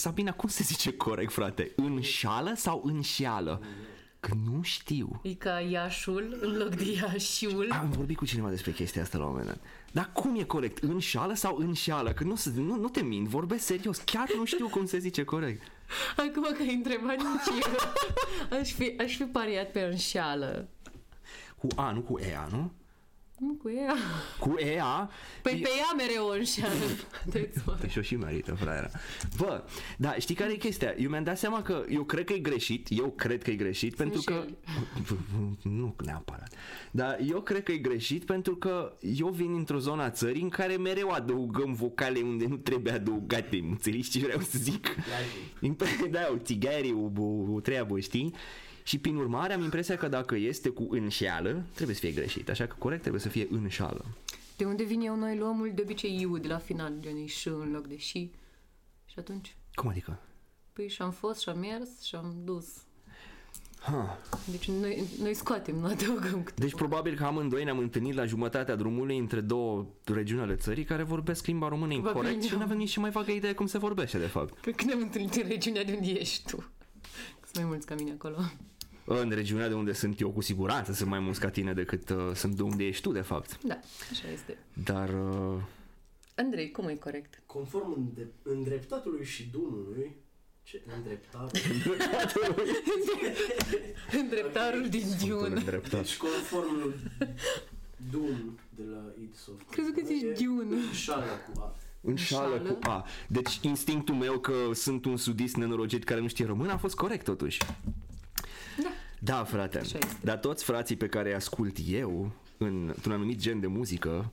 Sabina, cum se zice corect, frate? Înșală sau înșeală? Că nu știu. E ca Iașul în loc de Iașiul. Am vorbit cu cineva despre chestia asta la un moment dat. Dar cum e corect? Înșală sau înșeală? Că nu, se- nu, nu te mint, vorbesc serios. Chiar nu știu cum se zice corect. Acum că ai întrebat nici eu, aș fi, aș fi pariat pe înșeală. Cu A, nu cu EA, nu? Nu cu ea. Cu EA... Păi pe ea mereu o înșeală. That's why. Păi și-o și merită, fraiera. Bă, da, știi care e chestia? Eu mi-am dat seama că eu cred că e greșit, eu cred că e greșit pentru că... Nu neapărat. Dar eu cred că e greșit pentru că eu vin într-o zonă a țării în care mereu adăugăm vocale unde nu trebuie adăugate. Înțelegi ce vreau să zic? Da, o tigari, o, o, o treabă, știi? Și prin urmare am impresia că dacă este cu înșeală, trebuie să fie greșit. Așa că corect trebuie să fie înșeală. De unde vin eu? Noi luăm mult de obicei iu de la final, gen e și în loc de și. Și atunci, Cum adică? păi și-am fost, și-am mers, și-am dus. Ha. Deci noi, noi scoatem, nu adăugăm câte Deci probabil că amândoi ne-am întâlnit la jumătatea drumului între două regiuni ale țării care vorbesc limba română Probabil incorrect și nu. nu avem nici mai vagă idee cum se vorbește de fapt. Pe când ne-am întâlnit în regiunea de unde ești tu. Sunt mai mulți ca mine acolo. În regiunea de unde sunt eu cu siguranță sunt mai mulți ca tine decât uh, sunt de unde ești tu de fapt. Da, așa este. Dar uh, Andrei, cum e corect? Conform înde- îndreptatului și Dunului, ce îndreptat? Îndreptarul din Dune. îndreptat. Deci conform lui Dun de la id Software. Crezut că zici Dune. Șala cu A. Înșală Înșală. cu A. Deci instinctul meu că sunt un sudist nenorocit care nu știe român a fost corect totuși. Da. Da, frate. Așa este. Dar toți frații pe care îi ascult eu în, într-un anumit gen de muzică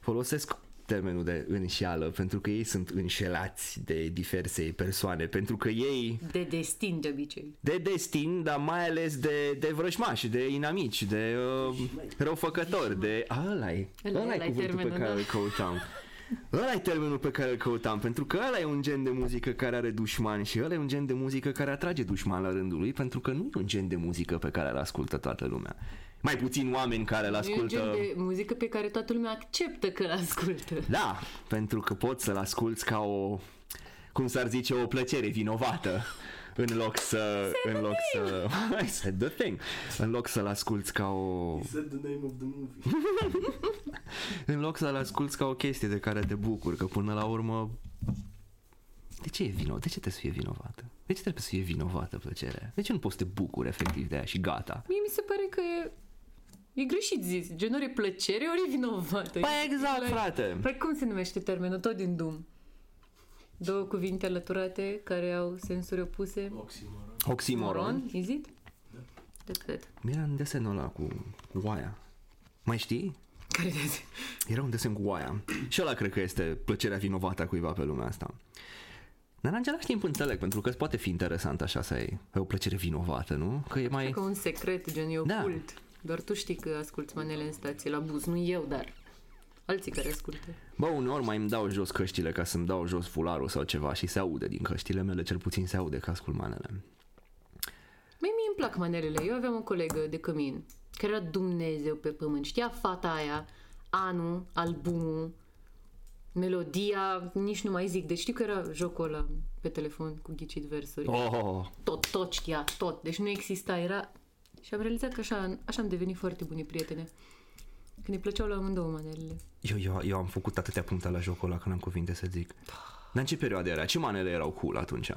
folosesc termenul de înșeală pentru că ei sunt înșelați de diverse persoane, pentru că ei De destin de obicei. de destin, dar mai ales de, de vrăjmași, de inamici, de uh, răufăcători, de... ăla e, Ăla- ăla e ăla e cuvântul pe termenul, care da. îl căutam. Ăla e termenul pe care îl căutam, pentru că ăla e un gen de muzică care are dușmani și ăla e un gen de muzică care atrage dușmani la rândul lui, pentru că nu e un gen de muzică pe care îl ascultă toată lumea. Mai puțin oameni care îl Nu e un gen ascultă... de muzică pe care toată lumea acceptă că l-ascultă. Da, pentru că poți să-l asculți ca o, cum s-ar zice, o plăcere vinovată. În loc să... în loc să... I said the thing. În loc să-l asculți ca o... He said the name of the movie. În loc să-l asculți ca o chestie de care te bucuri, că până la urmă... De ce e vino? De ce trebuie să fie vinovată? De ce trebuie să fie vinovată plăcerea? De ce nu poți să te bucuri efectiv de ea și gata? Mie mi se pare că e, e greșit zis. Gen, ori e plăcere, ori e vinovată. Păi exact, E- frate! Păi cum se numește termenul? Tot din Doom. Două cuvinte alăturate care au sensuri opuse. Oxymoron. Oxymoron. Is it? That's it. Era în desenul ăla cu oaia. Mai știi? Care de Era un desen cu oaia. Și ăla cred că este plăcerea vinovată a cuiva pe lumea asta. Dar în același timp înțeleg, pentru că îți poate fi interesant așa să ai, ai o plăcere vinovată, nu? Că e mai... Ca un secret, gen, e Da. ocult. Doar tu știi că asculti manele în stație la buz, nu eu, dar alții care ascultă. Bă, uneori mai îmi dau jos căștile ca să-mi dau jos fularul sau ceva și se aude din căștile mele, cel puțin se aude cascul manele. Măi, mie îmi plac manelele. Eu aveam o colegă de cămin care era Dumnezeu pe pământ. Știa fata aia, anul, albumul, melodia, nici nu mai zic. Deci știu că era jocul ăla pe telefon cu ghicit versuri. Oh, Tot, tot știa, tot. Deci nu exista, era... Și am realizat că așa, așa am devenit foarte buni prietene. Când îi plăceau la amândouă manelele. eu, eu, eu am făcut atâtea puncte la jocul ăla că n-am cuvinte să zic. Dar în ce perioadă era? Ce manele erau cool atunci?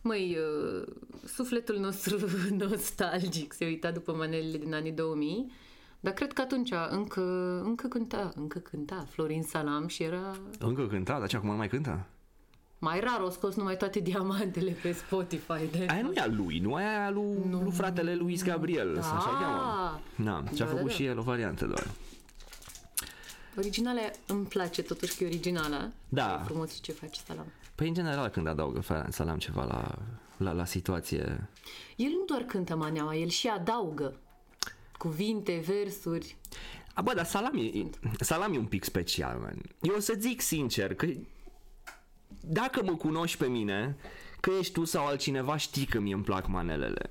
Măi, uh, sufletul nostru nostalgic se uita după manelele din anii 2000, dar cred că atunci încă, încă cânta, încă cânta Florin Salam și era Încă cânta, dar ce acum nu mai cântă? Mai rar, o scos numai toate diamantele pe Spotify. De Aia nu e a lui, nu aia e a lui, lui fratele Luis Gabriel, Da. așa cheamă. Da, și-a Da, făcut da, da. și el o variantă doar. Originala îmi place totuși că e originală. Da. E frumos și ce face Salam. Păi în general când adaugă Ferran Salam ceva la, la, la situație, El nu doar cântă maneaua, el și adaugă cuvinte, versuri. A, bă, dar salam e, salam e un pic special, man. Eu o să zic sincer că dacă mă cunoști pe mine, că ești tu sau altcineva, știi că mie îmi plac manelele.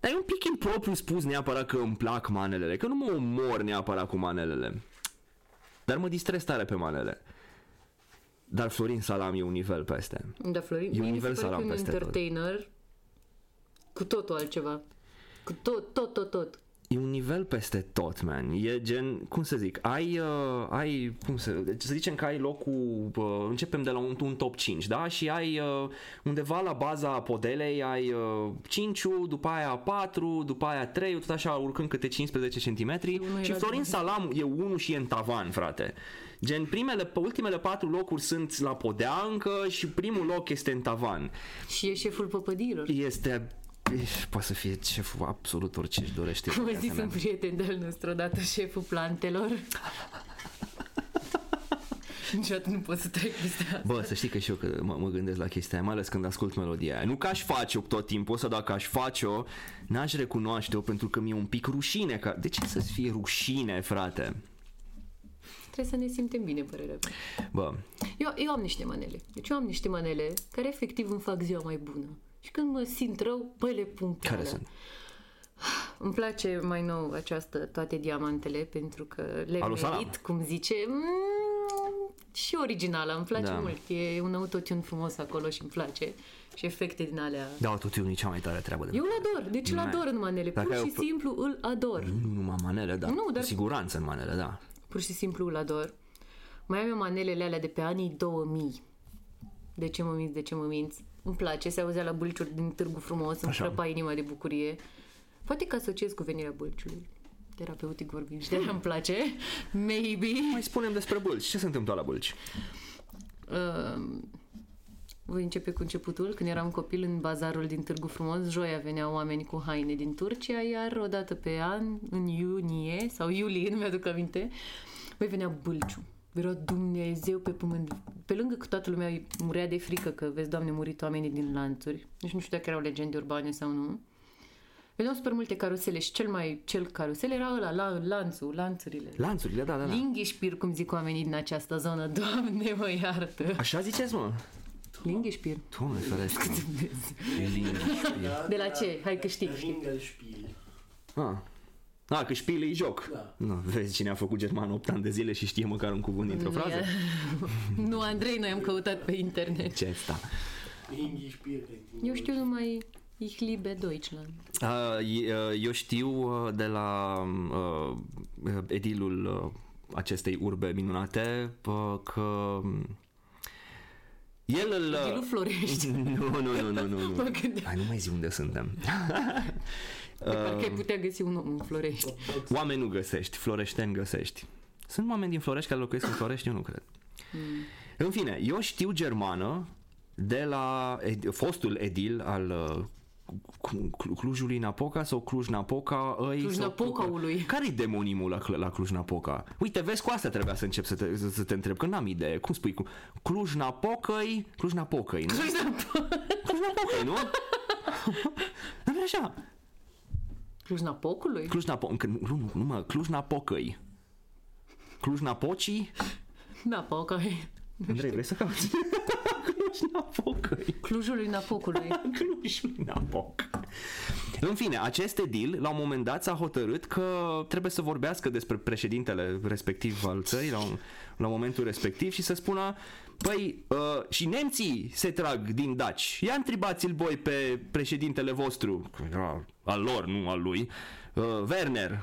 Dar e un pic impropriu spus neapărat că îmi plac manelele, că nu mă omor neapărat cu manelele. Dar mă distrez tare pe manele. Dar Florin Salam e un nivel peste. Da, Florin, E mie mi se universal pare că e un peste tot. entertainer cu totul altceva. Cu tot, tot, tot, tot. E un nivel peste tot, man. E gen, cum să zic, ai, uh, ai cum să, deci să zicem că ai locul, uh, începem de la un, un top 5, da? Și ai uh, undeva la baza podelei, ai uh, 5 după aia 4, după aia 3, tot așa urcând câte 15 cm Unul și era Florin de- Salam e unul și e în tavan, frate. Gen, primele, pe ultimele patru locuri sunt la podea încă și primul loc este în tavan. Și e șeful păpădiilor. Este poate să fie șeful absolut orice își dorește. Cum a viața zis mea. un prieten de-al nostru odată, șeful plantelor. Niciodată nu pot să trec peste asta. Bă, să știi că și eu că mă, mă gândesc la chestia aia, mai ales când ascult melodia aia. Nu că aș face-o tot timpul, sau dacă aș face-o, n-aș recunoaște-o pentru că mi-e un pic rușine. Ca... De ce să-ți fie rușine, frate? Trebuie să ne simtem bine, părerea mea. Bă, Eu, eu am niște manele. Deci eu am niște manele care efectiv îmi fac ziua mai bună. Și când mă simt rău, băi, le pun pe care alea. sunt? Îmi place mai nou această toate diamantele pentru că le Alu merit, Salam. cum zice. Mm, și originală, îmi place Da. mult. E un autotune frumos acolo și îmi place. Și efecte din alea. Da, autotune e cea mai tare treabă de Eu îl ador, deci îl Mai. ador în manele. Dacă Pur ai și o- simplu îl ador. Nu numai manele, da. Nu, dar- Cu siguranță în manele, da. Pur și simplu îl ador. Mai am eu manelele alea de pe anii 2000. De ce mă minți, de ce mă minți? Îmi place, se auzea la Bulciuri din Târgu Frumos, îmi Așa. crăpa inima de bucurie. Poate că asociez cu venirea Bulciului. Terapeutic vorbind și de îmi place. Maybe. Mai spunem despre bâlci. Ce se întâmplă la bâlci? Uh, voi începe cu începutul. Când eram copil în bazarul din Târgu Frumos, joia veneau oameni cu haine din Turcia, iar o dată pe an, în iunie sau iulie, nu mi-aduc aminte, voi venea Bâlciu. Era Dumnezeu pe pământ. Pe lângă că toată lumea îi murea de frică că, vezi, Doamne, murit oamenii din lanțuri. Deci nu știu dacă erau legende urbane sau nu. Veneau super multe carusele și cel mai cel carusel era ăla, la, lanțul, lanțurile. Lanțurile, da, da, da. Linghișpir, cum zic oamenii din această zonă. Doamne, mă iartă! Așa ziceți, mă? Linghișpir. Doamne, ferește. De la ce? Hai că știi, știi. Ringelspiel. Ah. Ah, că șpile e joc. Da. Nu, vezi cine a făcut german 8 ani de zile și știe măcar un cuvânt dintr-o Nu, frază? e- nu, Andrei, noi am căutat pe internet. Ce asta? Ringelspiel. Eu știu numai Ich liebe Deutschland. Uh, e- uh, eu știu uh, de la uh, edilul uh, acestei urbe minunate uh, că um, el îl... uh, Edilul Florești. Nu, nu, nu, nu, nu. Mă nu. gândeam. Hai, nu mai zi unde suntem. De parcă ai putea găsi un om în Florești. Oameni nu găsești, floreșteni găsești. Sunt oameni din Florești care locuiesc în Florești, eu nu cred. În fine, eu știu germană de la ed- fostul edil al uh, Clu- Clujului Napoca sau Cluj-Napoca îi Cluj-Napocaului. Care-i demonimul la, Cl- la Cluj-Napoca? Uite, vezi, cu asta trebuia să încep să te, să, să te întreb, că n-am idee. Cum spui? Cu Cluj-Napocăi? Cluj-Napocăi, nu? Cluj-Napocăi, nu? Nu e așa. Cluj-Napocului? Cluj-Napoca, nu, nu, nu mă, Cluj-Napocăi. Cluj-Napocii? Napocăi. Andrei, vrei să cauți? Cluj-Napocăi. Clujul lui Napocului. Clujul Napoc. În fine, acest edil, la un moment dat, s-a hotărât că trebuie să vorbească despre președintele respectiv al țării, la, un, la momentul respectiv, și să spună Păi, uh, și nemții se trag din daci. Ia întrebați-l voi pe președintele vostru, că era al lor, nu al lui, uh, Werner.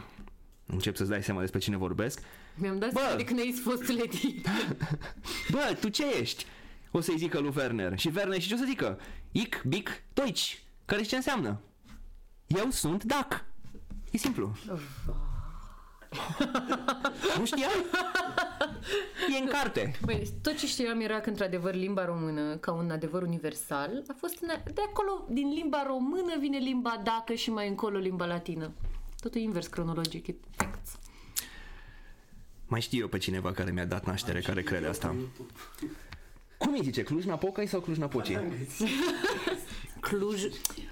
Încep să-ți dai seama despre cine vorbesc. Mi-am dat Bă! seama de când ai fost edil. Bă, tu ce ești? O să-i zică lui Werner. Și Werner și ce o să zică? Ich, Bic, Deutsch. Care ce înseamnă? Eu sunt Dac. E simplu. nu știai? E în carte. Băi, tot ce știam era că, într-adevăr, limba română, ca un adevăr universal, a fost în- de acolo, din limba română, vine limba dacă și mai încolo limba latină. Totul invers cronologic, it facts. Mai știu eu pe cineva care mi-a dat naștere, care crede asta. Cum îi zice? Cluj-Napocai sau Cluj-Napocii? Cluj.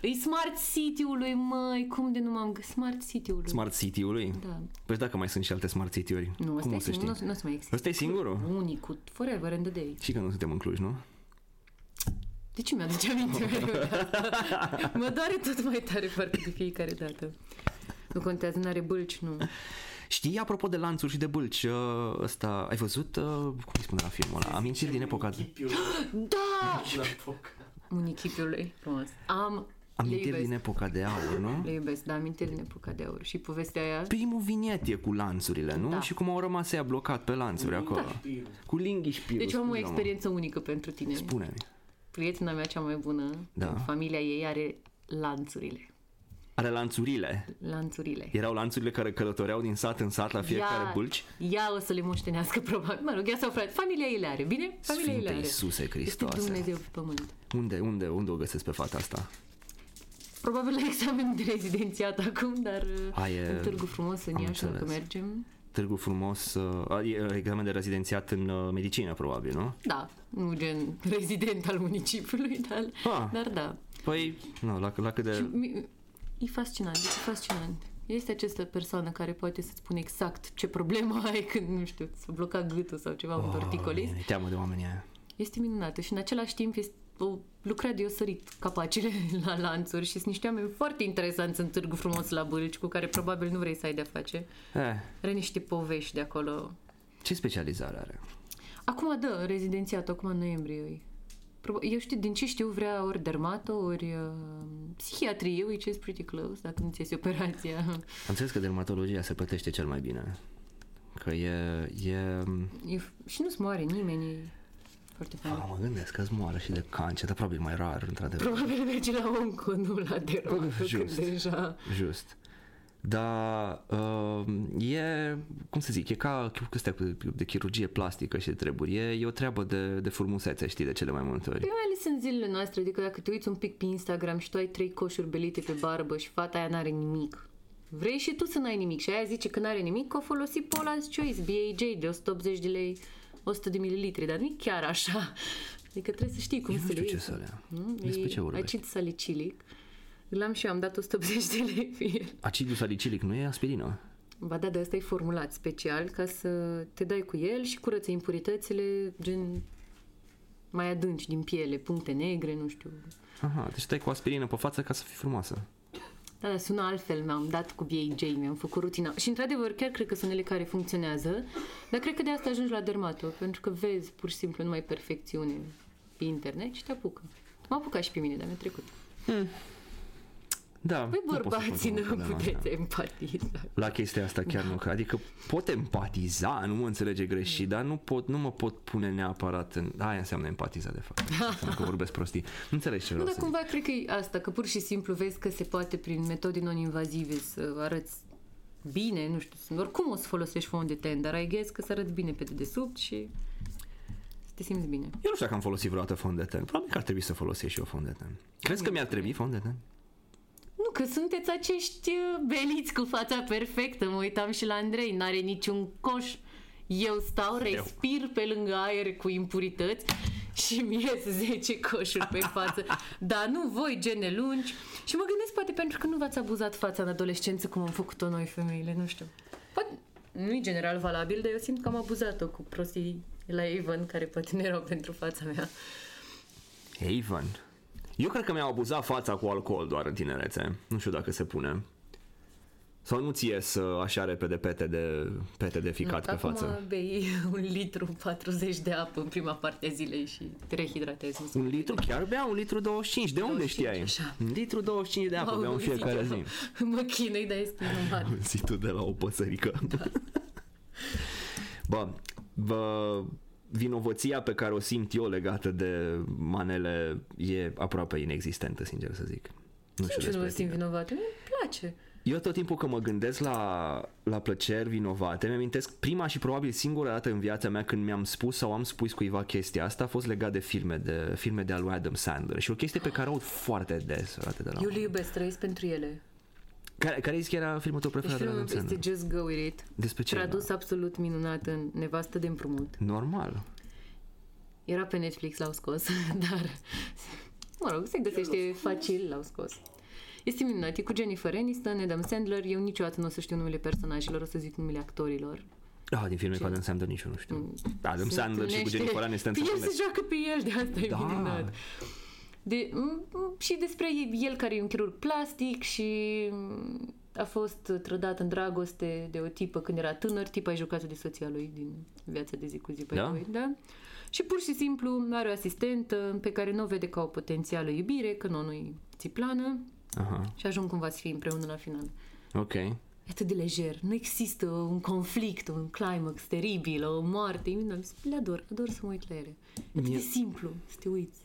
E Smart City-ului, măi, cum de nu m-am găsit? Smart City-ului. Smart City-ului? Da. Păi dacă mai sunt și alte Smart City-uri. Nu, Cum ăsta o e să singur, știi? nu, nu o să mai există. Ăsta e singurul? Unicul, forever and a day. Și că nu suntem în Cluj, nu? De ce mi-aduce aminte mereu de asta? Mă doare tot mai tare parcă de fiecare dată. Nu contează, n-are bâlci, nu. Știi, apropo de lanțuri și de bâlci, uh, ăsta, ai văzut, uh, cum îi spune la filmul ăla, amintiri din epoca de... Chipiul Da! La foc. Munichipiului, frumos. Am... le Amintiri iubesc. din epoca de aur, nu? Le iubesc, da, amintiri din epoca de aur. Și povestea aia... Primul viniet e cu lanțurile, nu? Da. Și cum au rămas ea blocat pe lanțuri acolo. Chipiul. Cu linghi și pirul. Deci eu am o spune-mă. experiență unică pentru tine. Spune-mi. Prietena mea cea mai bună, Da. în familia ei, are lanțurile. Are lanțurile. Lanțurile. Erau lanțurile care călătoreau din sat în sat la fiecare ea, bâlci? Ea o să le moștenească, probabil. Mă rog, ea sau frate. Familia ei le are, bine? Familia ei le Sfinte are. Iisuse Este Hristoase. Dumnezeu pe pământ. Unde, unde, unde o găsesc pe fata asta? Probabil la examen de rezidențiat acum, dar uh, A, e- în Târgu Frumos, în am Iași, dacă înțeles. mergem. Târgu Frumos, uh, e examen de rezidențiat în uh, medicină, probabil, nu? Da, nu gen rezident al municipiului, dar, Ah. dar da. Păi, nu, la, la cât de... Mi- E fascinant, e fascinant. Este această persoană care poate să-ți spune exact ce problemă ai când, nu știu, s-a blocat gâtul sau ceva, un torticolis. Mi-e teamă de oamenii aia. Este minunată și în același timp este o lucrat de o sărit capacele la lanțuri și sunt niște oameni foarte interesanți în târgu frumos la Bâlci cu care probabil nu vrei să ai de-a face. Eh, Are niște povești de acolo. ce specializare are? Acum, da, rezidențiat, acum în noiembrie. E. Proba- Eu știu, din ce știu, vrea ori dermato, ori uh, psihiatrie, which is pretty close, dacă nu ți iese operația. Am înțeles că dermatologia se plătește cel mai bine. Că e... e... E, și nu-ți moare nimeni, e foarte fain. Ah, mă gândesc că îți moară și de cancer, dar probabil mai rar, într-adevăr. Probabil merge la onco, nu la dermato, când Just. deja... Just. Dar uh, e, cum să zic, e ca chestia cu- de chirurgie plastică și de treburi. E, e o treabă de, de frumusețe, știi, de cele mai multe ori. Păi mai ales în zilele noastre, adică dacă te uiți un pic pe Instagram și tu ai trei coșuri belite pe barbă și fata aia n-are nimic. Vrei și tu să n-ai nimic și aia zice că n-are nimic, că o folosi Paula's Choice, BAJ de 180 de lei, 100 de mililitri, dar nu e chiar așa. Adică trebuie să știi cum Eu nu să știu le ce iei. să le ia. Nu? Despre E ce vorbești? Acid salicilic. L-am și eu, am dat 180 de lei pe el. Acidul salicilic nu e aspirină? Ba da, de asta e formulat special ca să te dai cu el și curăță impuritățile gen mai adânci din piele, puncte negre, nu știu. Aha, deci stai cu aspirină pe față ca să fii frumoasă. Da, da, sună altfel, mi-am dat cu BAJ, mi-am făcut rutina. Și într-adevăr, chiar cred că sunt unele care funcționează, dar cred că de asta ajungi la dermato, pentru că vezi pur și simplu numai perfecțiune pe internet și te apucă. M-a apucat și pe mine, dar mi-a trecut. Da, Păi nu pot să bărbații spun că nu am problema puteți asta. empatiza. La chestia asta chiar nu cred. Adică pot empatiza, nu mă înțelege greșit, dar nu, pot, nu mă pot pune neapărat în... Aia înseamnă empatiza, de fapt. Înseamnă că vorbesc prostii. Nu înțelegi ce Nu, vreau dar să zic. cumva cred că e asta, că pur și simplu vezi că se poate prin metode non-invazive să arăți bine, nu știu, sunt- oricum o să folosești fond de ten, dar ai guess că să arăți bine pe dedesubt și să te simți bine. Eu nu știu dacă am folosit vreodată fond de ten. Probabil că ar trebui să folosesc și eu fond de ten. Crezi că mi-ar trebui fond de ten? Nu, că sunteți acești uh, beliți cu fața perfectă, mă uitam și la Andrei, n-are niciun coș. Eu stau, respir pe lângă aer cu impurități și mi ies 10 coșuri pe față. Dar nu voi, gene lungi. Și mă gândesc poate pentru că nu v-ați abuzat fața în adolescență cum am făcut-o noi femeile, nu știu. Poate nu e general valabil, dar eu simt că am abuzat-o cu prostii la Avon, care poate nu erau pentru fața mea. Avon. Eu cred că mi-au abuzat fața cu alcool doar în tinerețe. Nu știu dacă se pune. Sau nu ție să așa repede pete de, pete de ficat pe Acum față? bei un litru 40 de apă în prima parte a zilei și te rehidratezi. Nu Un litru? Chiar bea un litru 25. De unde 25, știai? așa. Un litru 25 de apă beau în fiecare zi. Mă chinui, dar este normal. Zi tu de la o păsărică. Bă, bă, vinovăția pe care o simt eu legată de manele e aproape inexistentă, sincer să zic. Nu știu Ce nu mă despre simt tine. vinovată? Nu-mi place. Eu tot timpul când mă gândesc la, la plăceri vinovate, mi-amintesc prima și probabil singura dată în viața mea când mi-am spus sau am spus cuiva chestia asta a fost legat de filme de, filme de al lui Adam Sandler și o chestie pe care o aud foarte des frate, de la Eu le iubesc, trăiesc pentru ele. Care, care zici că era filmul tău Deci preferat de la filmul Adam Sandler? este Just Go With It. Despre ce? Tradus absolut minunat în Nevastă de împrumut. Normal. Era pe Netflix, l-au scos, dar... Mă rog, se găsește facil, l-au scos. Este minunat, e cu Jennifer Aniston, Adam Sandler, eu niciodată nu o să știu numele personajelor, o să zic numele actorilor. Ah, din filme cu Adam Sandler nici eu nu știu. Adam Se Sandler și cu întâlnește- Jennifer Aniston se El se întâlnesc. joacă pe el, de asta e Da. minunat. De, m- m- și despre el care e un chirurg plastic și m, a fost trădat în dragoste de o tipă când era tânăr, tipa e jucată de soția lui din viața de zi cu zi pe Da? lui, da? Și pur și simplu are o asistentă pe care nu o vede ca o potențială iubire, că nu, nu-i țiplană Aha, și ajung cumva să fie împreună la final. ok. E atât de lejer, nu există un conflict, un climax teribil, o moarte, le ador, ador să mă uit la ele. E atât Mie- de simplu să te uiți.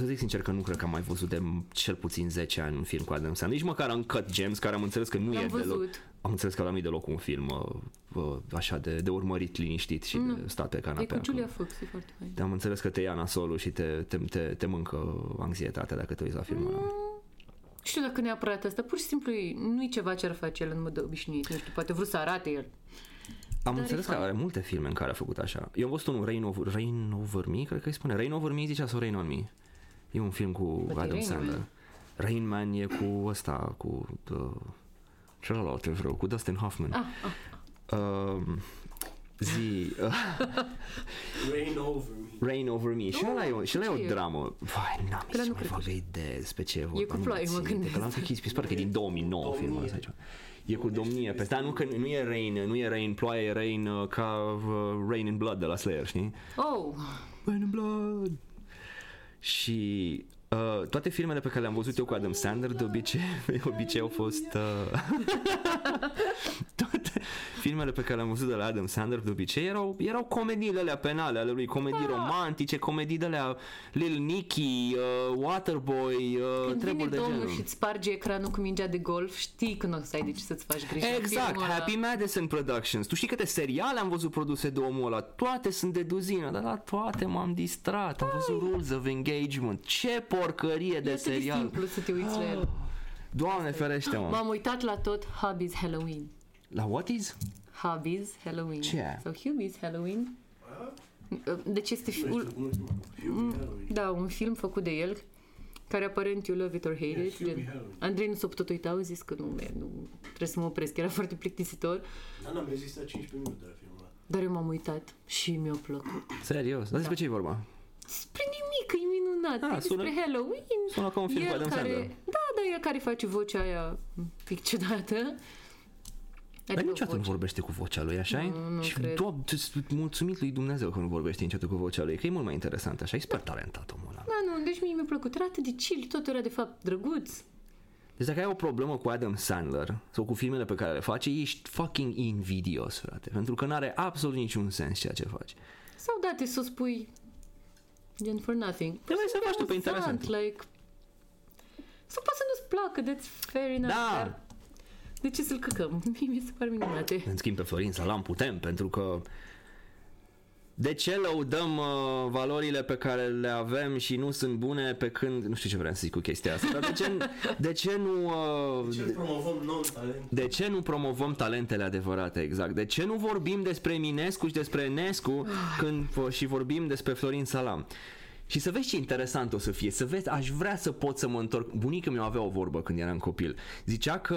Și să- O să zic sincer că nu cred că am mai văzut de cel puțin 10 ani un film cu Adam Sandler. Nici măcar în Cut Gems, care am înțeles că nu L-am e deloc... văzut. Am înțeles că la nu e deloc un film uh, uh, așa de, de urmărit liniștit și de stat pe E canapea. cu Julia Fox, e foarte fain. Am înțeles că te ia nasolul și te, te, te, te mâncă anxietatea dacă te uiți la filmul ăla. Nu știu dacă neapărat asta, pur și simplu e- nu e ceva ce ar face el în mod obișnuit. Nu știu, poate vrut să arate el. Am e înțeles că fain. are multe filme în care a făcut așa. Eu am văzut unul, Rain Over, Rain Over Me, cred că îi spune. Rain Over Me zicea sau Rain On Me? E un film cu Bă, e Adam Rain Sandler. Man. Rain Man e cu ăsta, cu uh, celălalt vreo, cu Dustin Hoffman. Ah, ah. Um, zi, uh, Rain over me. Rain Over Me. Și ăla e o, și ăla e ce o e? dramă. Vai, n-am ăla nici nu mai cred că vagă idee despre ce e vorba. cu nu ploaie, mai mă țin minte, gândesc. Că l-am închis, mi se pare că e din 2009 filmul ăsta. ceva. E cu domnie peste, dar nu, că nu e Rain, nu e Rain, ploaie, e Rain uh, ca uh, Rain in Blood de la Slayer, știi? Oh, Rain in Blood. Și uh, toate filmele pe care le-am văzut eu cu Adam Sandler de obicei, de obicei au fost uh, toate filmele pe care le-am văzut de la Adam Sandler de obicei erau, erau comediile alea penale ale lui, comedii romantice, comedii de alea Lil Nicky, uh, Waterboy, uh, când vine treburi de domnul genul. și îți sparge ecranul cu mingea de golf, știi că nu o să ai de ce să-ți faci griji. la Exact, filmul ăla. Happy Madison Productions. Tu știi câte seriale am văzut produse de omul ăla? Toate sunt de duzină, dar la toate m-am distrat. Am văzut Rules of Engagement. Ce porcărie de E atât de serial. simplu să te uiți la el. Doamne ferește, mă. M-am uitat la tot Hubby's Halloween. La what is? Hubby's Halloween. Ce e? Sau Hubby's Halloween. Deci este Nu știu fiul, cum îl cheamă. Hubie Halloween. da, un film făcut de el care aparent you love it or hate Yeah, it. Hubie Gen, Halloween. Andrei nu s-a putut uita, au zis că nu, man, nu, trebuie să mă opresc, era foarte plictisitor, Dar n-am rezistat 15 minute la filmul ăla. dar eu m-am uitat și mi-a plăcut. Serios? Dar despre ce e vorba? Spre nimic, e minunat, Ah, e sună- despre Halloween. sună ca un film cu El Adam care, Sandler. Da, da, el care face vocea aia un pic ciudată. Dar Adică niciodată nu voce. vorbește cu vocea lui, așa Nu, nu Și cred. doamne, mulțumit lui Dumnezeu că nu vorbește niciodată cu vocea lui, că e mult mai interesant așa, e super talentat omul ăla. Da, nu, deci mie mi-a plăcut. Era atât de chill, totul era de fapt drăguț. Deci dacă ai o problemă cu Adam Sandler sau cu filmele pe care le face, ești fucking invidios, frate. Pentru că n-are absolut niciun sens ceea ce faci. Sau date să o spui gen for nothing. Trebuie să faci tu pe Amuzant, interesant. Like, sau poate să nu-ți placă, that's fair enough. Da. Dar de ce să-l căcăm? Mie mi se par minunate. În schimb pe Florin Salam putem, pentru că de ce lăudăm uh, valorile pe care le avem și nu sunt bune pe când... Nu știu ce vreau să zic cu chestia asta, dar de ce, de ce nu... Uh, Ce promovăm non-talent? de ce nu promovăm talentele adevărate, exact? De ce nu vorbim despre Eminescu și despre Enescu când și vorbim despre Florin Salam? Și să vezi ce interesant o să fie, să vezi, aș vrea să pot să mă întorc. Bunica mi avea o vorbă când eram copil. Zicea că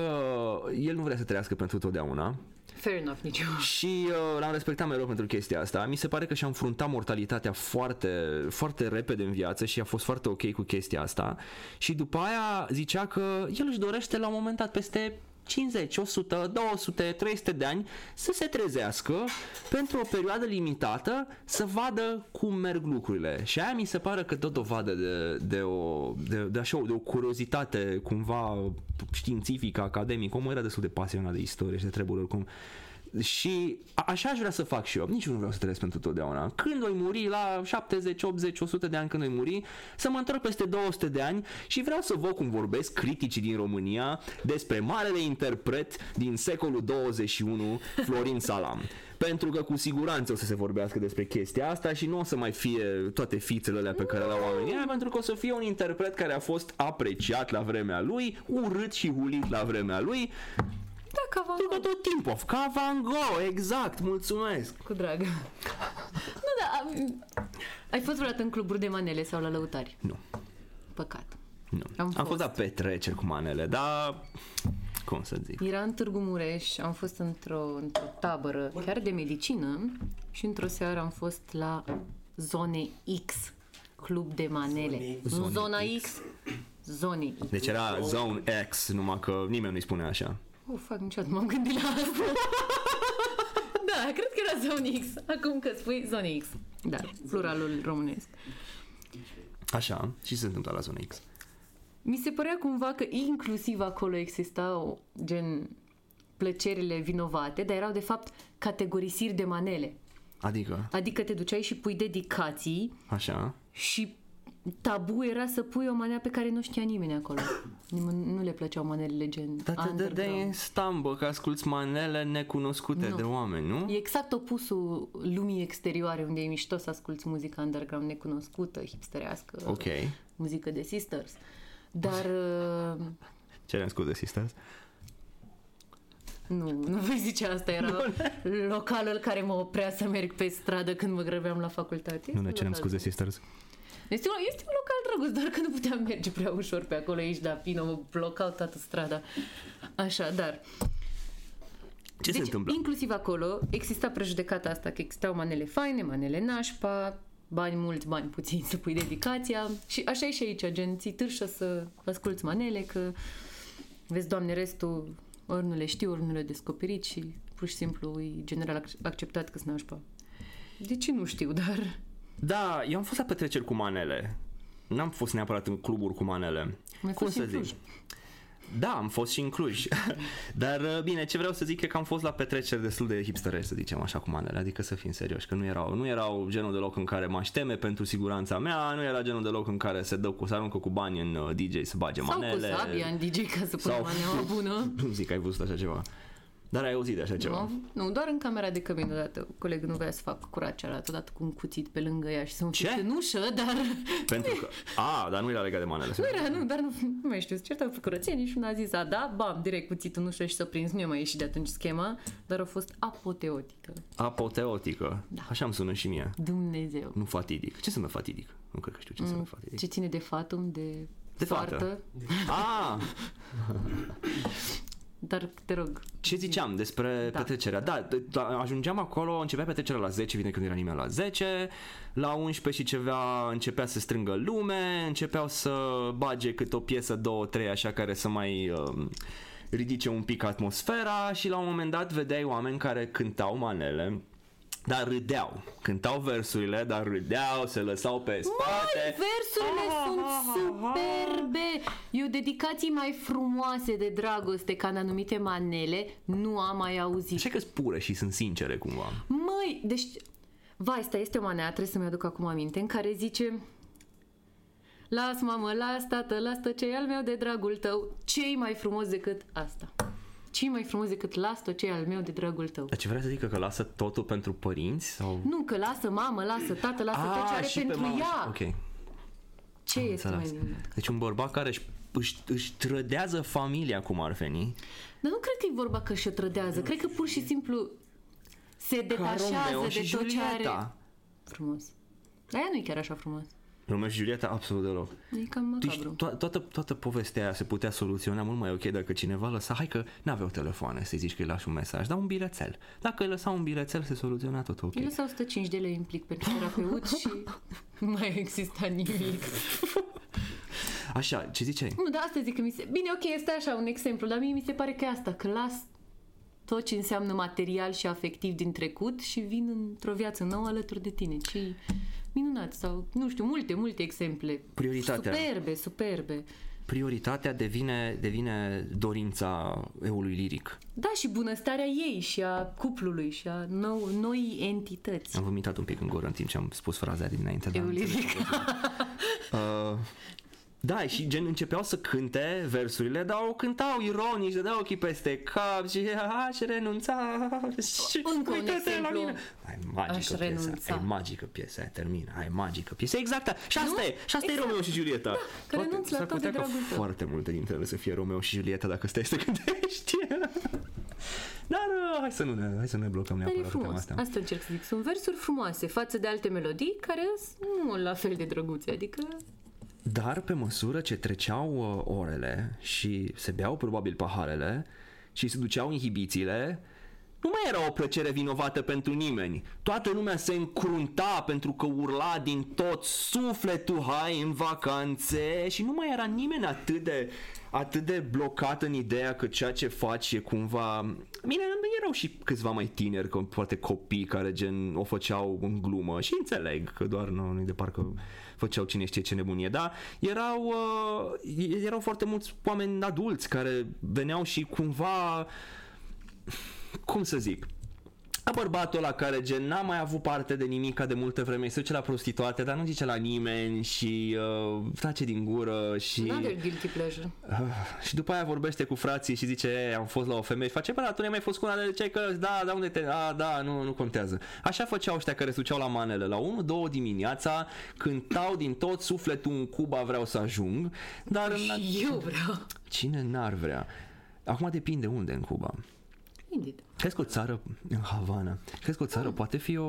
el nu vrea să trăiască pentru totdeauna Fair enough, nici eu. și uh, l-am respectat mereu pentru chestia asta. Mi se pare că și-a înfruntat mortalitatea foarte, foarte repede în viață și a fost foarte ok cu chestia asta. Și după aia zicea că el își dorește la un moment dat peste 50, 100, 200, 300 de ani să se trezească pentru o perioadă limitată să vadă cum merg lucrurile. Și aia mi se pare că tot dovadă de, de, o, de, de, așa, de o curiozitate cumva științifică, academică. Omul era destul de pasionat de istorie și de treburi oricum. Și a- așa aș vrea să fac și eu. Nici eu nu vreau să trăiesc pentru totdeauna. Când voi muri la 70, 80, 100 de ani când voi muri, să mă întorc peste 200 de ani și vreau să văd cum vorbesc criticii din România despre marele interpret din secolul 21, Florin Salam. Pentru că cu siguranță o să se vorbească despre chestia asta și nu o să mai fie toate fițele alea pe care le au oamenii aia, pentru că o să fie un interpret care a fost apreciat la vremea lui, urât și hulit la vremea lui, Da, ca Van pentru că Gogh. tot timpul, ca Van Gogh, exact, mulțumesc. Cu drag. nu, da, am- ai fost vreodată în cluburi de manele sau la lăutari? Nu, Păcat. nu. Am Am, fost. fost la petreceri cu manele, dar cum să zic. Era în Târgu Mureș, am fost într-o, într-o tabără chiar de medicină și într-o seară am fost la Zone X, club de manele. Zone Nu X. zona X, Zone X. Deci era Zone X, numai că nimeni nu-i spune așa. Oh, fac niciodată m-am gândit la asta. da, cred că era Zone X. Acum că spui Zone X. Da, pluralul românesc. Așa, și se întâmplă la Zona X. Mi se părea cumva că inclusiv acolo existau gen plăcerile vinovate, dar erau de fapt categorisiri de manele. Adică, Adică te duceai și pui dedicații așa, și tabu era să pui o manea pe care nu știa nimeni acolo. Nimeni, nu le plăceau manelele gen dar te underground. dădeai în stambă că asculti manele necunoscute Nu. de oameni, nu? E exact opusul lumii exterioare, unde e mișto să asculti muzica underground necunoscută, hipsterească, Ok. muzică de sisters. Dar uh, Cerem scuze, sisters. nu, nu voi zice asta, era localul care mă oprea să merg pe stradă când mă grăbeam la facultate. Nu ne Este cerem local. scuze, sisters. Este un, este un local drăguț, doar că nu puteam merge prea ușor pe acolo, aici, dar pino, mă blocau toată strada. Așa, dar... Ce deci, se întâmplă? inclusiv acolo exista prejudecata asta, că existau manele faine, manele nașpa, bani mulți, bani puțini să pui dedicația și așa e și aici, gen, ți târșă să asculți manele, că vezi, doamne, restul ori nu le știu, ori nu le descoperit și pur și simplu e general ac- acceptat că sunt nașpa. De ce nu știu, dar... Da, eu am fost la petreceri cu manele. N-am fost neapărat în cluburi cu manele. Mai Cum fost să și în Cluj. zic? Da, am fost și în Cluj. Dar uh, bine, ce vreau să zic e că am fost la petreceri destul de hipsterești, să zicem așa, cu manele. Adică să fim serioși, că nu erau, nu erau genul de loc în care m-aș teme pentru siguranța mea, nu era genul de loc în care se dă cu, se aruncă cu bani în uh, DJ să bage Sau manele. cu sabia în DJ ca să pună Sau- maneaua bună. Nu zic că ai văzut așa ceva. Dar ai auzit de așa ceva. Nu, nu, doar în camera de cămin odată. Colegul nu voia să fac curat cealaltă odată cu un cuțit pe lângă ea și să mă Ce? fixe în ușă, dar... Pentru că... A, dar nu era legat de manele. Nu era, nu, dar nu, nu mai știu, se certau pe curățenie și una a zis, a, da, bam, direct cuțitul în ușă și să prins. Nu i-a mai ieșit de atunci schema, dar a fost apoteotică. Apoteotică. Da. Așa îmi sună și mie. Dumnezeu. Nu fatidic. Ce înseamnă fatidic? Nu cred că știu ce înseamnă fatidic. Ce ține de fatum, de, De fată. soartă, Ah, dar te rog, ce ziceam despre Da. petrecerea? Da, d- da, ajungeam acolo, începea petrecerea la 10, vine când nu era nimeni la 10, la 11 și ceva începea să strângă lume, începeau să bage câte o piesă, două, trei, așa care să mai um, ridice un pic atmosfera și la un moment dat vedeai oameni care cântau manele, dar râdeau. Cântau versurile, dar râdeau, se lăsau pe spate. Versurile Ah, sunt ah, ah, superbe! Eu dedicații mai frumoase de dragoste ca în anumite manele nu am mai auzit. Așa că spure și sunt sincere cumva. Măi, deci... Vai, asta este o manea, trebuie să-mi aduc acum aminte, în care zice... Las, mamă, las, tată, las tăcei al meu de dragul tău. Ce mai frumos decât asta? Ce mai frumos decât las tăcei al meu de dragul tău? Dar ce vrea să zică că lasă totul pentru părinți? Sau... Nu, că lasă mamă, lasă tată, lasă tot ce are Ah, și pe pentru mamă. ea. Ok. Ce Am este mai înțeles. minunat? Deci un bărbat care își, își, își trădează familia cum ar veni. Dar nu cred că e vorba că și-o trădează. Cred că pur și simplu se Ca detașează Romeo de și tot ce are. Julieta. Frumos. Dar ea nu e chiar așa frumos. Romeo și Julieta absolut deloc. E cam Tu știi, macabru. to- toată, toată povestea aia se putea soluționa mult mai ok dacă cineva lăsa, hai că n-aveau telefoane să-i zici că îi lași un mesaj, dar un bilețel. Dacă îi lăsa un bilețel, se soluționa tot ok. El lăsa 105 de lei implic pentru terapeut și nu mai exista nimic. Așa, ce ziceai? Nu, dar asta zic că mi se... Bine, ok, este așa un exemplu, dar mie mi se pare că e asta, că las tot ce înseamnă material și afectiv din trecut și vin într-o viață nouă alături de tine. Ce minunat sau, nu știu, multe, multe exemple. Prioritatea. Superbe, superbe. Prioritatea devine, devine dorința eului liric. Da, și bunăstarea ei și a cuplului și a nou, noi entități. Am vomitat un pic în gură în timp ce am spus fraza de dinainte. dar am Euliric. înțeles. Uh, da, și gen începeau să cânte versurile, dar o cântau ironici, dădeau ochii peste cap și aș renunța și Încă un uite-te la exemplu. mine. Ai magică Aș piesa, renunța. ai magică piesa, aia, termină, ai magică piesa. Exact, și asta Nu? e, și asta e Exact. Romeo și Julieta. Da, că renunți la s-ar tot putea de ca dragul tău. foarte multe dintre ele să fie Romeo și Julieta dacă stai să gândești. Dar uh, hai să nu ne, hai să nu ne blocăm Dar e neapărat pe tema frumos. asta. Asta încerc să zic. Sunt versuri frumoase față de alte melodii care sunt nu la fel de drăguțe. Adică Dar pe măsură ce treceau uh, orele și se beau probabil paharele și se duceau inhibițiile, nu mai era o plăcere vinovată pentru nimeni. Toată lumea se încrunta pentru că urla din tot sufletul hai în vacanțe și nu mai era nimeni atât de atât de blocat în ideea că ceea ce faci e cumva... Bine, erau și câțiva mai tineri, că poate copii care gen o făceau în glumă și înțeleg că doar nu, nu de parcă făceau cine știe ce nebunie, dar erau, uh, erau foarte mulți oameni adulți care veneau și cumva cum să zic, a bărbatul ăla care gen n-a mai avut parte de nimic de multă vreme, se duce la prostituate, dar nu zice la nimeni și uh, tace din gură și... Another guilty pleasure. Uh, și după aia vorbește cu frații și zice, e, am fost la o femeie și face, bă, tu nu ai mai fost cu una de ce că, da, da, unde te, a, da, nu, nu contează. Așa făceau ăștia care se duceau la manele, la 1-2 dimineața, cântau din tot sufletul în Cuba vreau să ajung, dar... Și eu vreau. Cine n-ar vrea? Acum depinde unde în Cuba. Indeed. Crezi că o țară, în Havana, crezi că o țară poate fi o,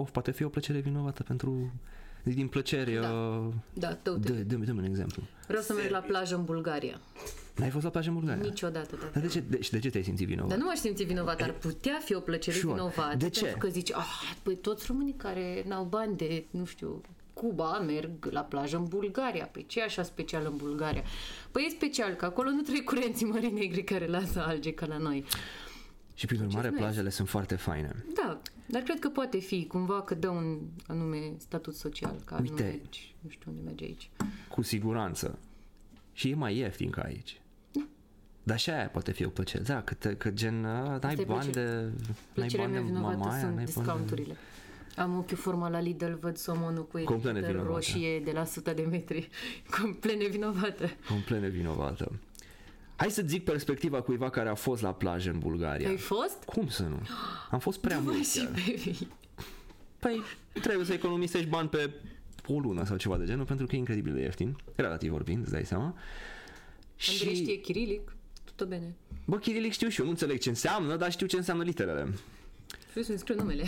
o, poate fi o plăcere vinovată pentru din plăcere. Da. Uh, Da, tot. dă, dă, dă un exemplu. Vreau să merg la plajă în Bulgaria. N-ai fost la plajă în Bulgaria? Niciodată. Dar Dar, de ce, de, și de ce te-ai simțit vinovat? dar nu m-aș simți vinovat, ar putea fi o plăcere Sure. vinovată. De ce? Pentru că zici, ah, păi toți românii care n-au bani de, nu știu, Cuba merg la plajă în Bulgaria. Păi ce e așa special în Bulgaria? Păi e special că acolo nu trec curenții mării negri care lasă alge ca la noi. Și prin urmare, nice. plajele sunt foarte faine. Da, dar cred că poate fi cumva că dă un anume statut social, ca Uite. nu mergi, nu știu unde mergi aici. Cu siguranță. Și e mai ieftin ca aici. Dar și aia poate fi o plăcere. Da, că, te, că gen, a, n-ai e bani plăcere. de... N-ai Plăcerea bani mea de vinovată mamaia, sunt n-ai bani de... discounturile. Am ochiul forma la Lidl, văd somonul cu Complet etichetă nevinovată. roșie de la 100 de metri. Complet nevinovată. Complet nevinovată. Hai să zic perspectiva cuiva care a fost la plajă în Bulgaria. Ai fost? Cum să nu? Am fost prea Băi, mult și chiar. baby. Păi trebuie să economisești bani pe o lună sau ceva de genul pentru că e incredibil de ieftin, relativ vorbind, îți dai seama. Andrei știe chirilic, tot bine. Bă, chirilic știu și eu, nu înțeleg ce înseamnă, dar știu ce înseamnă literele. Știu să-mi scriu numele.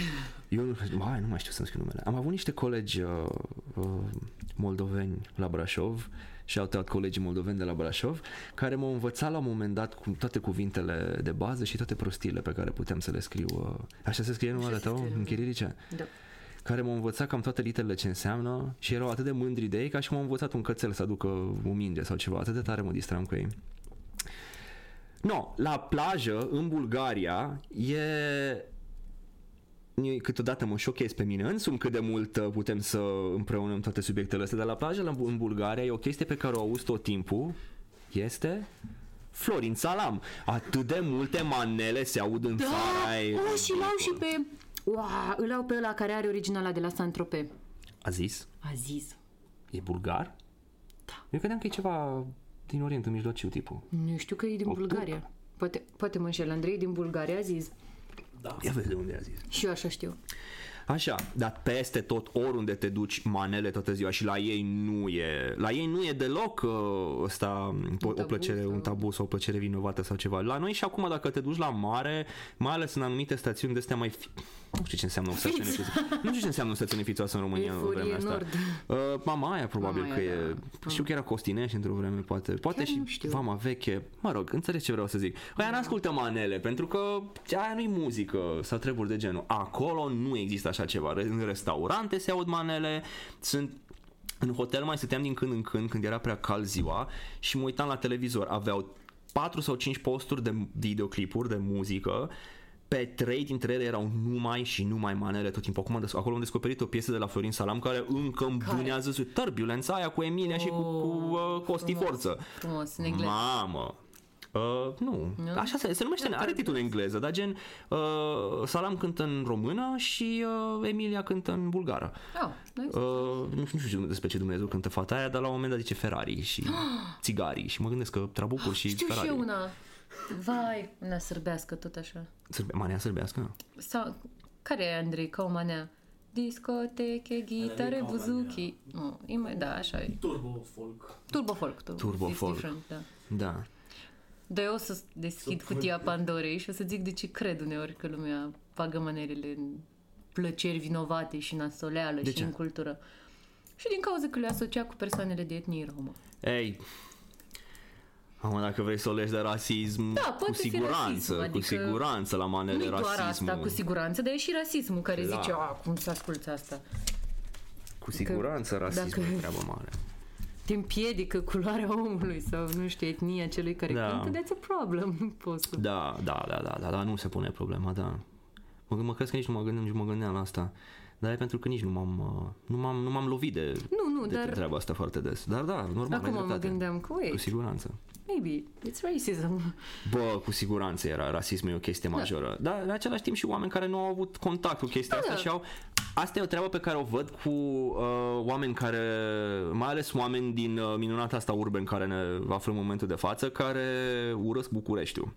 Eu nu, mai, nu mai știu să-mi scriu numele. Am avut niște colegi uh, uh, moldoveni la Brașov și au tăiat colegii moldoveni de la Brașov care m-au învățat la un moment dat cu toate cuvintele de bază și toate prostiile pe care putem să le scriu. Uh, așa se scrie numele se tău scrie în chirilice? Da. care m-au învățat cam toate literele ce înseamnă și erau atât de mândri de ei ca și m-au învățat un cățel să aducă o minge sau ceva. Atât de tare mă distram cu ei. No, la plajă, în Bulgaria, e e- câteodată mă șochez pe mine însumi cât de mult uh, putem să împreunăm toate subiectele astea, dar la plajă la- în Bulgaria e o chestie pe care o auzi tot timpul, este Florin Salam. Atât de multe manele se aud în Da, țara aia. oh, și l-au și pe... Wow, îl au pe ăla care are originala de la Saint-Tropez. A zis? Aziz. E bulgar? Da. Eu credeam că e ceva din Orientul Mijlociu, tipul. Nu știu că e din O Bulgaria. Poate, poate mă înșel. Andrei e din Bulgaria, Aziz. Da. Ia vezi de unde a zis. Și eu așa știu. Așa, dar peste tot, oriunde te duci, manele toată ziua și la ei nu e, la ei nu e deloc uh, ăsta o, o tabu plăcere, sau- un tabu sau o plăcere vinovată sau ceva. La noi și acum dacă te duci la mare, mai ales în anumite stațiuni de astea mai fi... nu știu ce înseamnă o stațiune Fiț. fițoasă. Nu știu ce înseamnă o stațiune fițoasă în România în Euforie vremea asta. Nord. Uh, mama aia probabil Mamaia, că e, da. știu că era Costinești într-o vreme, poate, poate Chiar și nu știu. Vama veche, mă rog, înțelegi ce vreau să zic. Aia n-ascultă manele, pentru că aia nu-i muzică sau treburi de genul. Acolo nu există așa ceva. În restaurante se aud manele, sunt în hotel mai stăteam din când în când, când era prea cald ziua și mă uitam la televizor. Aveau 4 sau 5 posturi de videoclipuri, de muzică, pe trei dintre ele erau numai și numai manele tot timpul. Acum, am des- acolo am descoperit o piesă de la Florin Salam care încă îmbunează su- Turbulența aia cu Emilia și cu, cu uh, Costi frumos. Forță. Frumos, în engleză. Mamă! Uh, nu. Nu? Așa se, se numește, are titlul în engleză, dar gen uh, Salam cântă în română și uh, Emilia cântă în bulgară. Oh, nice. Uh, nu, nu știu despre ce Dumnezeu cântă fata aia, dar la un moment dat zice Ferrari și țigarii și mă gândesc că trabucuri și Știu Ferrari. și eu una. Vai, una sârbească, tot așa. Sârbe, manea sârbească? Sau, care e, Andrei, ca o manea? Discoteche, gitare, ca o buzuchi. Oh, e mai, da, așa e. Turbo folk. Turbo folk. Turbo, Turbo It's folk. different, Da. Da. Dar eu o să deschid Super. cutia Pandorei și o să zic de ce cred uneori că lumea pagă manerele în plăceri vinovate și în asoleală De și ce? în cultură. Și din cauza că le asocia cu persoanele de etnie romă. Ei, Acum, dacă vrei să o legi de rasism, Da, cu poate fi siguranță, rasism, cu adică siguranță la manele Nu doar rasismul. asta, cu siguranță, dar e și rasismul care Clar. zice, a, cum să asculți asta? Cu siguranță rasismul dacă- e treabă mare. Te împiedică culoarea omului sau, nu știu, etnia celui care Da. cântă, that's a problem. Nu poți să... Da, da, da, da, da, da, nu se pune problema, da. Mă, mă crezi că nici nu mă gândeam, nici nu mă gândeam la asta. Dar e pentru că nici nu m-am, uh, nu m-am, nu m-am lovit de, Nu, nu, de dar treaba asta foarte des. Dar da, normal, ai acum mă dreptate. gândeam că, Cu wait, siguranță. maybe it's racism. Bă, cu siguranță era rasismul e o chestie majoră. Dar în același timp și oameni care nu au avut contact cu chestia Da, asta da. și au... Asta e o treabă pe care o văd cu uh, oameni care, mai ales oameni din uh, minunata asta urban care ne aflăm în momentul de față, care urăsc Bucureștiul.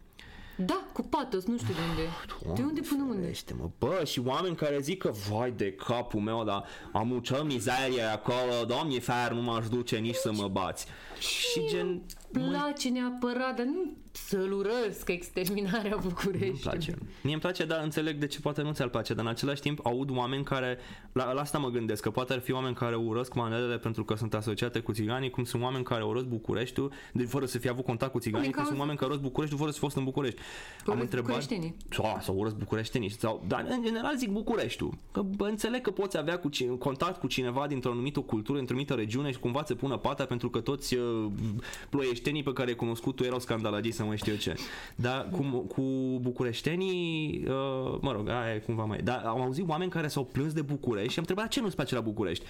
Da, cu patos, nu știu de unde. De unde până unde? Ferește, mă. Bă, și oameni care zic că vai de capul meu, dar am ucea mizerie acolo, doamne fer, nu m-aș duce nici să mă bați. Și gen, Place neapărat, dar nu să-l urăsc exterminarea București. Îmi place. Mie îmi place, dar înțeleg de ce poate nu ți-ar place, dar în același timp aud oameni care, la, la asta mă gândesc, că poate ar fi oameni care urăsc manelele pentru că sunt asociate cu țiganii, cum sunt oameni care urăsc Bucureștiul, de, fără să fie avut contact cu țiganii, Din cum sunt cauza- oameni care urăsc Bucureștiul fără să fi fost în București. Urăsc bucureștenii. Sau, sau urăsc bucureștenii. Sau, dar în general zic Bucureștiul. Că bă, înțeleg că poți avea cu cine, contact cu cineva dintr-o anumită cultură, într-o anumită regiune și cumva să pună pata pentru că toți uh, ploieștenii pe care ai cunoscut tu erau scandalagii să mai știu eu ce. Dar cu, cu bucureștenii, uh, mă rog, aia e cumva mai... Dar am auzit oameni care s-au plâns de București și am întrebat ce nu-ți place la București.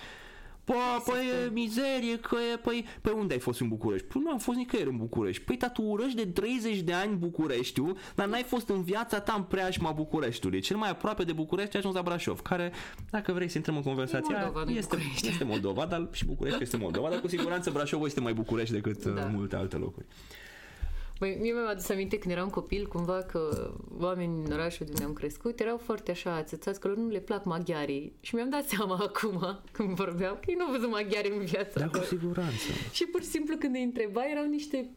Păi, păi e mizerie, că e, păi, păi unde ai fost în București? Păi nu am fost nicăieri în București. Păi, dar tu urăști de 30 de ani Bucureștiul, dar n-ai fost în viața ta în preajma Bucureștiului. Cel mai aproape de București ai ajuns la Brașov, care, dacă vrei să intrăm în conversația, E Moldova, nu-i este, București. este Moldova, dar și București este Moldova, dar cu siguranță Brașovul este mai București decât Da. da. multe alte locuri. Băi, mie mi-am adus aminte când eram copil, cumva că oamenii din orașul de unde am crescut erau foarte așa ațățați că lor nu le plac maghiarii. Și mi-am dat seama acum, când vorbeam, că ei nu au văzut maghiari în viața Da, cu lor. siguranță. Și pur și simplu când îi întreba, erau niște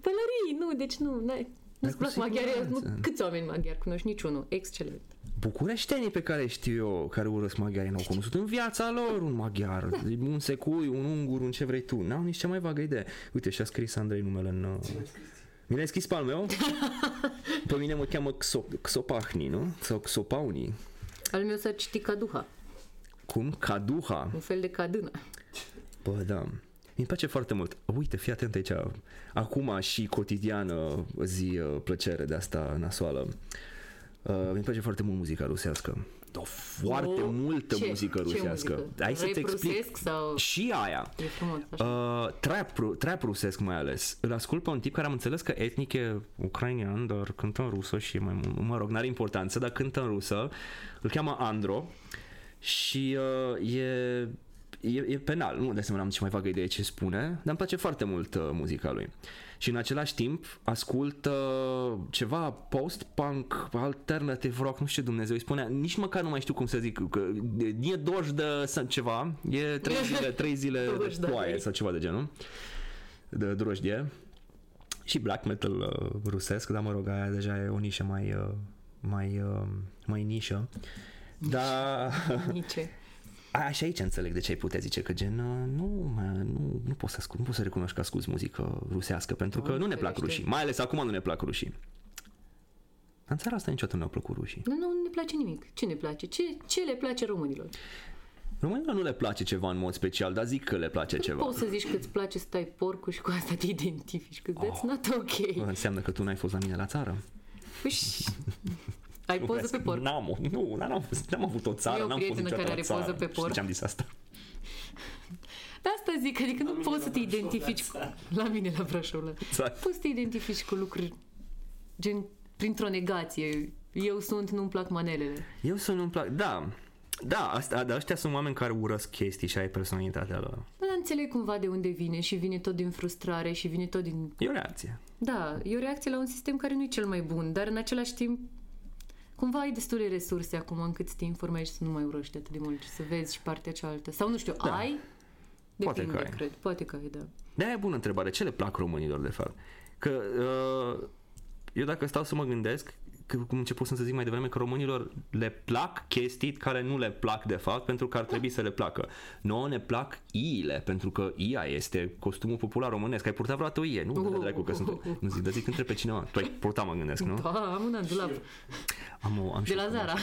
pălării, nu, deci nu, n-ai, nu-ți cu plac maghiari, nu, siguranță. câți oameni maghiari cunoști? Niciunul, excelent. Bucureștenii pe care știu eu, care urăsc maghiarii, n-au cunoscut în viața lor un maghiar, un secui, un ungur, un ce vrei tu. N-au nici cea mai vagă idee. Uite, și-a scris Andrei numele în... uh, Mi l-ai scris pe al meu? Pe mine mă cheamă Xo- Xopahni, nu? Sau Xopauni. Al meu s-ar citi caduha, Cum? Caduha. un fel de cadână. Bă, da. Mi place foarte mult. Uite, fii atent aici. Acum și cotidiană zi uh, plăcere de asta nasoală. Uh, mi place foarte mult muzica rusească. O foarte O, multă ce? muzică Ce rusească. muzică? Hai să-ți Rap explic. rusesc sau- Și aia. E frumos, așa. Uh, trap, ru- trap rusesc mai ales. Îl ascult pe un tip care am înțeles că etnic e ucrainean, dar cântă în rusă și e mai mult, mă rog, n-are importanță, dar cântă în rusă. Îl cheamă Andro și uh, e, e, e penal. Nu de asemenea am nici mai vagă idee ce spune, dar îmi place foarte mult uh, muzica lui. Și în același timp ascult uh, ceva post-punk, alternative rock, nu știu ce Dumnezeu îi spunea, nici măcar nu mai știu cum să zic, că e doș de sau ceva, e trei zile, trei zile de Dojdă. ploaie sau ceva de genul, de drojdie. Și black metal uh, rusesc, dar mă rog, aia deja e o nișă mai, uh, mai, uh, mai nișă. Dar Nici. A, și aici înțeleg de ce ai putea zice că gen uh, nu, mă, nu, nu poți să ascult, nu poți să recunoști că asculti muzică rusească pentru că Doamne nu ne plac ferește. rușii, mai ales acum nu ne plac rușii. În țara asta niciodată nu ne-au plăcut rușii. Nu, nu ne place nimic. Ce ne place? Ce, ce le place românilor? Românilor nu le place ceva în mod special, dar zic că le place ceva. Poți să zici că îți place să tai porcul și cu asta te identifici, că that's not ok. Bă, Înseamnă că tu n-ai fost la mine la țară. Păi și- ai poză pe porc. N-am, nu, n-am, fost, n-am avut o țară, Eu o n-am fost prietenă niciodată care la are poză țară. pe porc. Știi ce am zis asta? De asta zic, adică nu mine poți la să te Brașov, identifici la cu... La mine la Brașov, la... Exact. Poți să te identifici cu lucruri gen printr-o negație. Eu sunt, nu-mi plac manelele. Eu să nu-mi plac, da, da, asta, dar ăștia sunt oameni care urăsc chestii și ai personalitatea lor. Dar înțeleg cumva de unde vine și vine tot din frustrare și vine tot din... E o reacție. Da, e o reacție la un sistem care nu e cel mai bun, dar în același timp cumva ai destule resurse acum încât să te informezi și să nu mai urăști atât de mult și să vezi și partea cealaltă. Sau nu știu, Da. ai? Poate Depinde, că ai. cred. Poate că ai, da. De-aia e bună întrebare. Ce le plac românilor, de fapt? Că uh, eu dacă stau să mă gândesc, că, cum început să zic mai devreme, că românilor le plac chestii care nu le plac de fapt pentru că ar trebui să le placă. Nouă ne plac iile, pentru că ia este costumul popular românesc. Ai purtat vreodată o ie, nu? De dracu, că sunt... Nu zic, dar zic între pe cineva. Tu ai purtat, mă gândesc, nu? Da, am una în dulap. Am, o, am și De la eu Zara.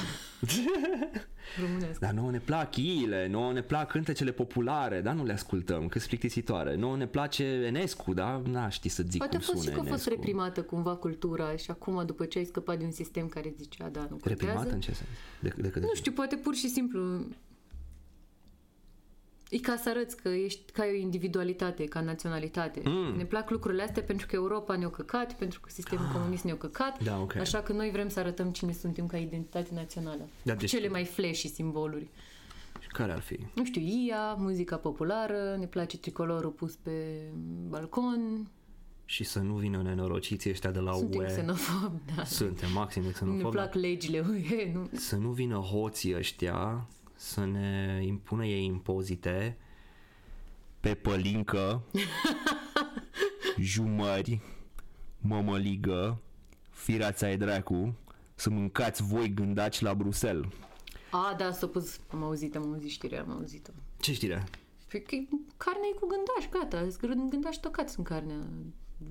Românesc. Dar nouă ne plac iile, nouă ne plac cântecele populare, dar nu le ascultăm, că sunt plictisitoare. Nouă ne place Enescu, da? Na, știi să zic Poate a cum fost și sună că a fost Enescu. reprimată cumva cultura și acum după ce ai scăpat de un sistem care zicea da, nu contează. Reprimată în ce sens? De, de, de, Nu știu, poate pur și simplu E ca să arăți că ești ca o individualitate, ca naționalitate. Mm. Ne plac lucrurile astea pentru că Europa ne-a căcat, pentru că sistemul comunist ne-a căcat, Da, ok. așa că noi vrem să arătăm cine suntem ca identitate națională. Da, Cu deci- Cele mai flashy simboluri. Care ar fi? Nu știu, IA, muzica populară, ne place tricolorul pus pe balcon, Și să nu vină nenorociții ăștia de la suntem UE. xenofobi, da. Suntem maxim de Ne xenofobi. plac legile UE, nu? Să nu vină hoții ăștia să ne impună ei impozite pe pălincă, jumări, mămăligă, firața e dracu, să mâncați voi gândaci la Bruxelles. A, da, s-a pus, am auzit, am auzit știrea, am auzit-o. Ce știre? Păi că carnea e cu gândaș, gata. Sunt gândași tocați în carnea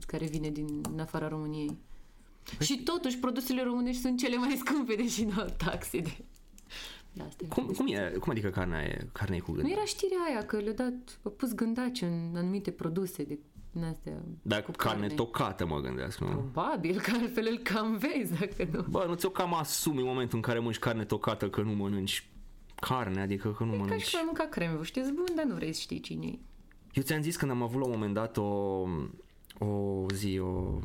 care vine din în afara României. Și totuși produsele românești sunt cele mai scumpe, deși nu au taxe de... Da, asta e. Cum, cum, e, cum adică carnea e, carnea e cu Nu gând? era știrea aia că le-a dat, au pus gândaci în anumite produse de din astea Dar cu carne tocată mă gândesc, nu? Probabil, că altfel îl cam vezi dacă nu. Bă, nu ți-o cam asumi în momentul în care mănânci carne tocată că nu mănânci carne, adică că nu Ca mănânci... și cum ai mânca creme, știți bun, dar nu vrei să știi cine e. Eu ți-am zis când am avut la un moment dat o, o zi, o,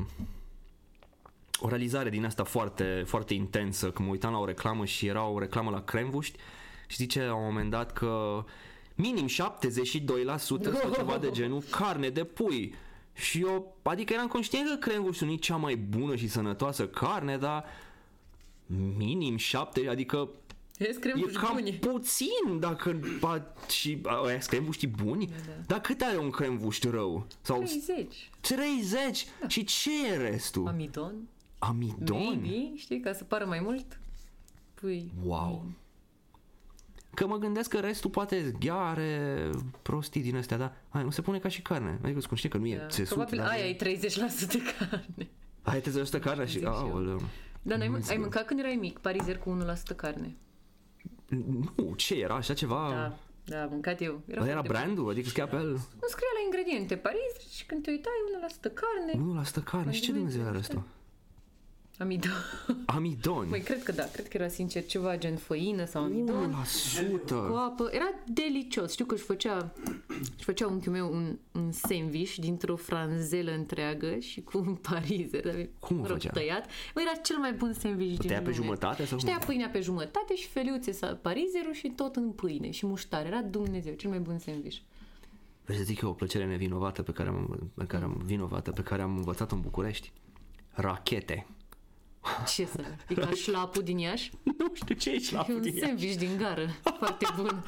o realizare din asta foarte, foarte intensă, când mă uitam la o reclamă și era o reclamă la cremvuști și zice la un moment dat că minim 72% sau ceva de genul carne de pui. Și eu, adică eram conștient că cremvuști nu e cea mai bună și sănătoasă carne, dar minim 7, adică Vezi creme E cam buni. puțin dacă ba, și aia cremvuști buni, Da, da. dar cât are un cremvuști rău? Sau 30. 30? Și ce e restul? Amidon. Amidon? Maybe, știi, ca să pară mai mult. Pui. Wow. Că mă gândesc că restul poate gheare, prostii din astea, dar hai, nu se pune ca și carne. Adică îți știi că nu e Da. țesut. Probabil dar- aia e 30% carne. Ai 30% carne și... Zic și eu. Aoleu. Dar n-ai, Nu ai înțeleg. mâncat când erai mic, parizer cu 1% carne. Nu, ce era? Așa ceva? Da, da, am mâncat eu. Era, era foarte brandul? Adică scria pe el? bun. Nu scria la ingrediente parizer și când te uitai 1% carne, 1% carne. Și ce Condimente, Dumnezeu era știu. Restul? amidon. Amidon. Măi, cred că da, cred că era sincer ceva gen făină sau amidon. 1%. Cu apă. Era delicios. Știu că își făcea, își făcea unchiul meu un, un sandwich dintr-o franzelă întreagă și cu un parizer. dar, Cum o mă rog, făcea? Tăiat. Mă, era cel mai bun sandwich din tăia pe lume. jumătate sau Și cum? tăia pâinea pe jumătate și feliuțe sau parizerul și tot în pâine și muștare. Era Dumnezeu, cel mai bun sandwich. Vrei să zic eu o plăcere nevinovată pe care am, pe care am, vinovată, pe care am învățat în București? Rachete. Ce să E ca șlapul din Iași? Nu știu ce e E șlapul un din ea. sandwich din gară. Foarte bun.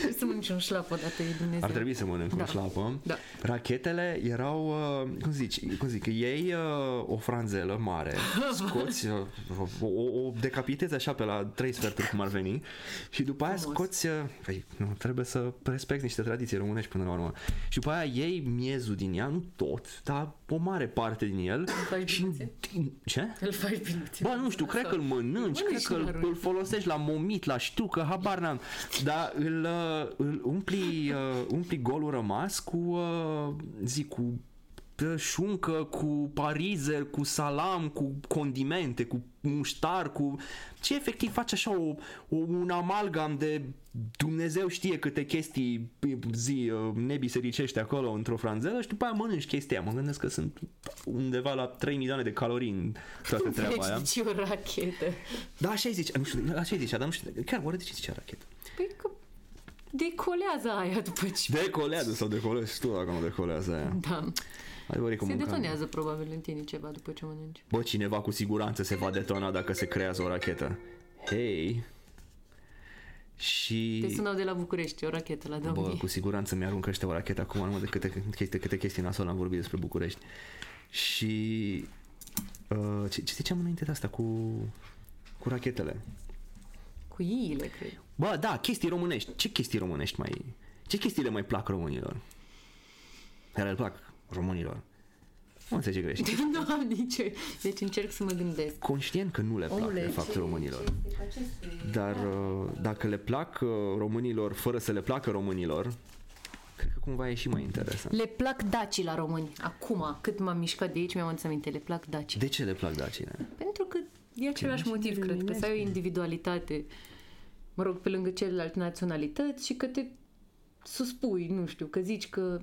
Trebuie să mănânci un șlap odată, e Dumnezeu. Ar trebui să mănânc Da. un șlapă. Da. Rachetele erau, uh, cum zici, cum zic, iei uh, o franzelă mare, scoți, uh, o, o, o decapitezi așa pe la trei sferturi cum ar veni și după aia Frumos. scoți, uh, păi, nu, trebuie să respecti niște tradiții românești până la urmă. Și după aia iei miezul din ea, nu tot, dar o mare parte din el. faci și biluțe? Ce? Îl faci biluțe. Bă, nu știu, cred că îl mănânci, Mănânci cred că și îl, arunci. îl folosești la momit, la știucă, habar n-am. Dar îl, uh, îl umpli, uh, umpli golul rămas cu, uh, zic, cu uh, șuncă, cu parizer, cu salam, cu condimente, cu muștar, cu... Ce efectiv faci așa o, o, un amalgam de Dumnezeu știe câte chestii zi uh, nebisericești acolo într-o franzelă și după aia mănânci chestia. Mă gândesc că sunt undeva la 3 milioane de calorii în toată treaba aia. Deci o rachetă. Da, așa zice, nu știu, așa zicea, dar nu știu, chiar oare de ce zicea rachetă? Păi că decolează aia după ce... Decolează sau decolezi tu dacă nu decolează aia. Da. Adevărat cum Se mâncam. detonează probabil în tine ceva după ce mănânci. Bă, cineva cu siguranță se va detona dacă se creează o rachetă. Hei! Și... Te sunau de la București, o rachetă la Bă, domnii. cu siguranță mi-aruncă ăștia o rachetă acum, numai de câte, câte, câte chestii nasol am vorbit despre București. Și Uh, ce, ce ziceam înainte de asta cu, cu rachetele? Cu iile, cred. Bă, da, chestii românești. Ce chestii românești mai... Ce chestii le mai plac românilor? Care le plac românilor? Nu înțelege greșit. nu am nicio... Deci încerc să mă gândesc. Conștient că nu le plac, de fapt, ce- românilor. ce este cu aceste- Dar uh, dacă le plac uh, românilor fără să le placă românilor, cred că cumva e și mai interesant. Le plac dacii la români. Acum, cât m-am mișcat de aici, mi-am adus aminte, le plac dacii. De ce le plac dacine? Pentru că e același mașinile motiv, cred că să ai o luminescue. individualitate, mă rog, pe lângă celelalte naționalități și că te suspui, nu știu, că zici că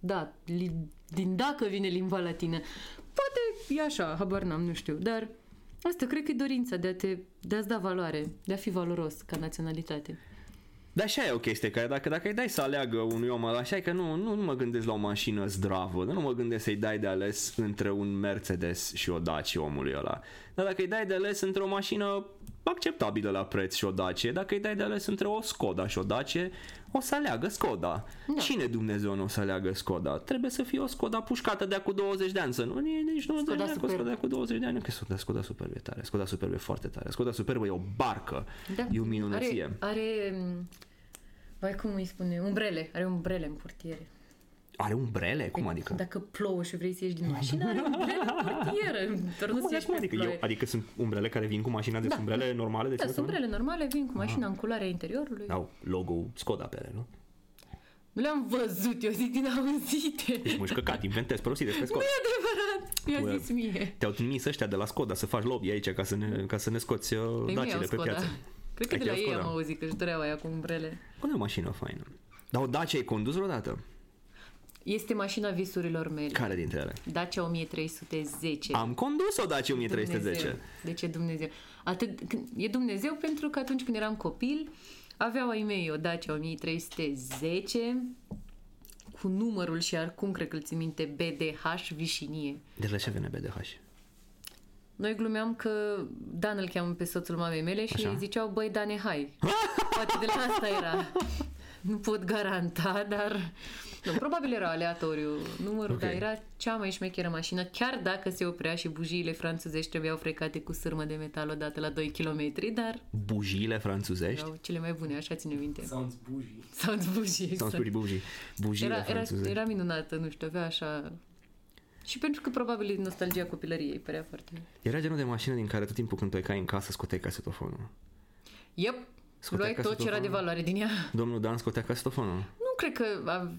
da, li, din dacă vine limba latină. Poate e așa, habar n-am, nu știu, dar asta cred că e dorința de a te, de a-ți da valoare, de a fi valoros ca naționalitate. Dar așa e o chestie, că dacă, dacă îi dai să aleagă unui om, așa e că nu, nu, nu mă gândesc la o mașină zdravă, nu mă gândesc să-i dai de ales între un Mercedes și o Dacia omului ăla. Dar dacă îi dai de ales între o mașină acceptabilă la preț și o Dacia, dacă îi dai de ales între o Skoda și o Dacia, o să aleagă Skoda. Da. Cine Dumnezeu nu o să aleagă Skoda? Trebuie să fie o Skoda pușcată de acum 20 de ani, să nu nici 20 de Skoda ani, cu Superb. Skoda de acum 20 de ani, că Skoda, Skoda Superb e tare, Skoda Superb e foarte tare, Skoda Superb e o barcă, e o minunăție. Da. Are, are vai cum îi spune, umbrele, are umbrele în portiere. Are umbrele? Cum adică? Dacă plouă și vrei să ieși din mașină, are umbrele în portieră. Doar nu Cum să ieși cum pe adică, ploaie. eu, adică sunt umbrele care vin cu mașina de Da. umbrele normale de Da, ținut sunt în umbrele normale, vin cu mașina în culoarea interiorului. Au logo Skoda pe ele, nu? Nu le-am văzut, eu zic din auzite. Deci mușcă cat, inventezi prostii despre Nu Skoda. e adevărat, mi-a Bă, zis mie. Te-au trimis ăștia de la Skoda să faci lobby aici ca să ne, ca să ne scoți uh, Pe mie dacile au pe Skoda. piață. Cred că Ai de la chiar ei Skoda? am auzit că își doreau aia cu umbrele. Bă, e o mașină faină. Dar o Dacia ai condus vreodată? Este mașina visurilor mele. Care dintre ele? Dacia 1310. Am condus o Dacia 1310. Dumnezeu. De ce Dumnezeu? Atât, când- e Dumnezeu pentru că atunci când eram copil, aveau ai mei o Dacia 1310 cu numărul și acum cred că îl țin minte BDH Vișinie. De la ce vine BDH? Noi glumeam că Dan îl cheamă pe soțul mamei mele și Așa. îi ziceau, băi, Dane, hai. Poate de la asta era. Nu pot garanta, dar... Nu, probabil era aleatoriu numărul, Ok. dar era cea mai șmecheră mașină, chiar dacă se oprea și bujiile franțuzești trebuiau frecate cu sârmă de metal odată la 2 km, dar Bujiile franțuzești? erau cele mai bune, așa ține minte. Sounds bougie. Sounds bujii, Sau exact. spui bujii. Bujiile Era, era, franțuzești. era minunată, nu știu, avea așa... Și pentru că probabil nostalgia copilăriei părea foarte... Era genul de mașină din care tot timpul când plecai în casă scoteai casetofonul. Yep, Scotea luai tot ce era de casetofonul? valoare din ea. Domnul Dan scotea casetofonul. Nu cred că avea...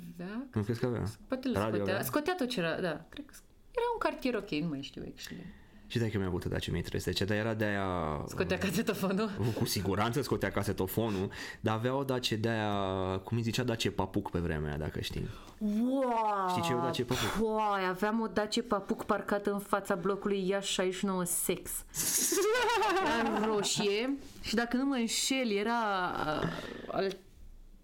Nu crezi că avea? Poate îl Radio scotea. avea? Scotea tot ce era, da. Cred că era un cartier ok, nu mai știu actually. Și dacă mi-a avut Dacia 1310, dar era de aia... Scotea casetofonul. Cu siguranță scotea casetofonul, dar avea o Dacia de aia, cum îi zicea Dacia Papuc pe vremea aia, dacă știi. Wow! Știi ce e o Dacia Papuc? Wow, aveam o Dacia Papuc parcată în fața blocului Iași 69 Sex. Era în roșie și dacă nu mă înșel, era uh, al,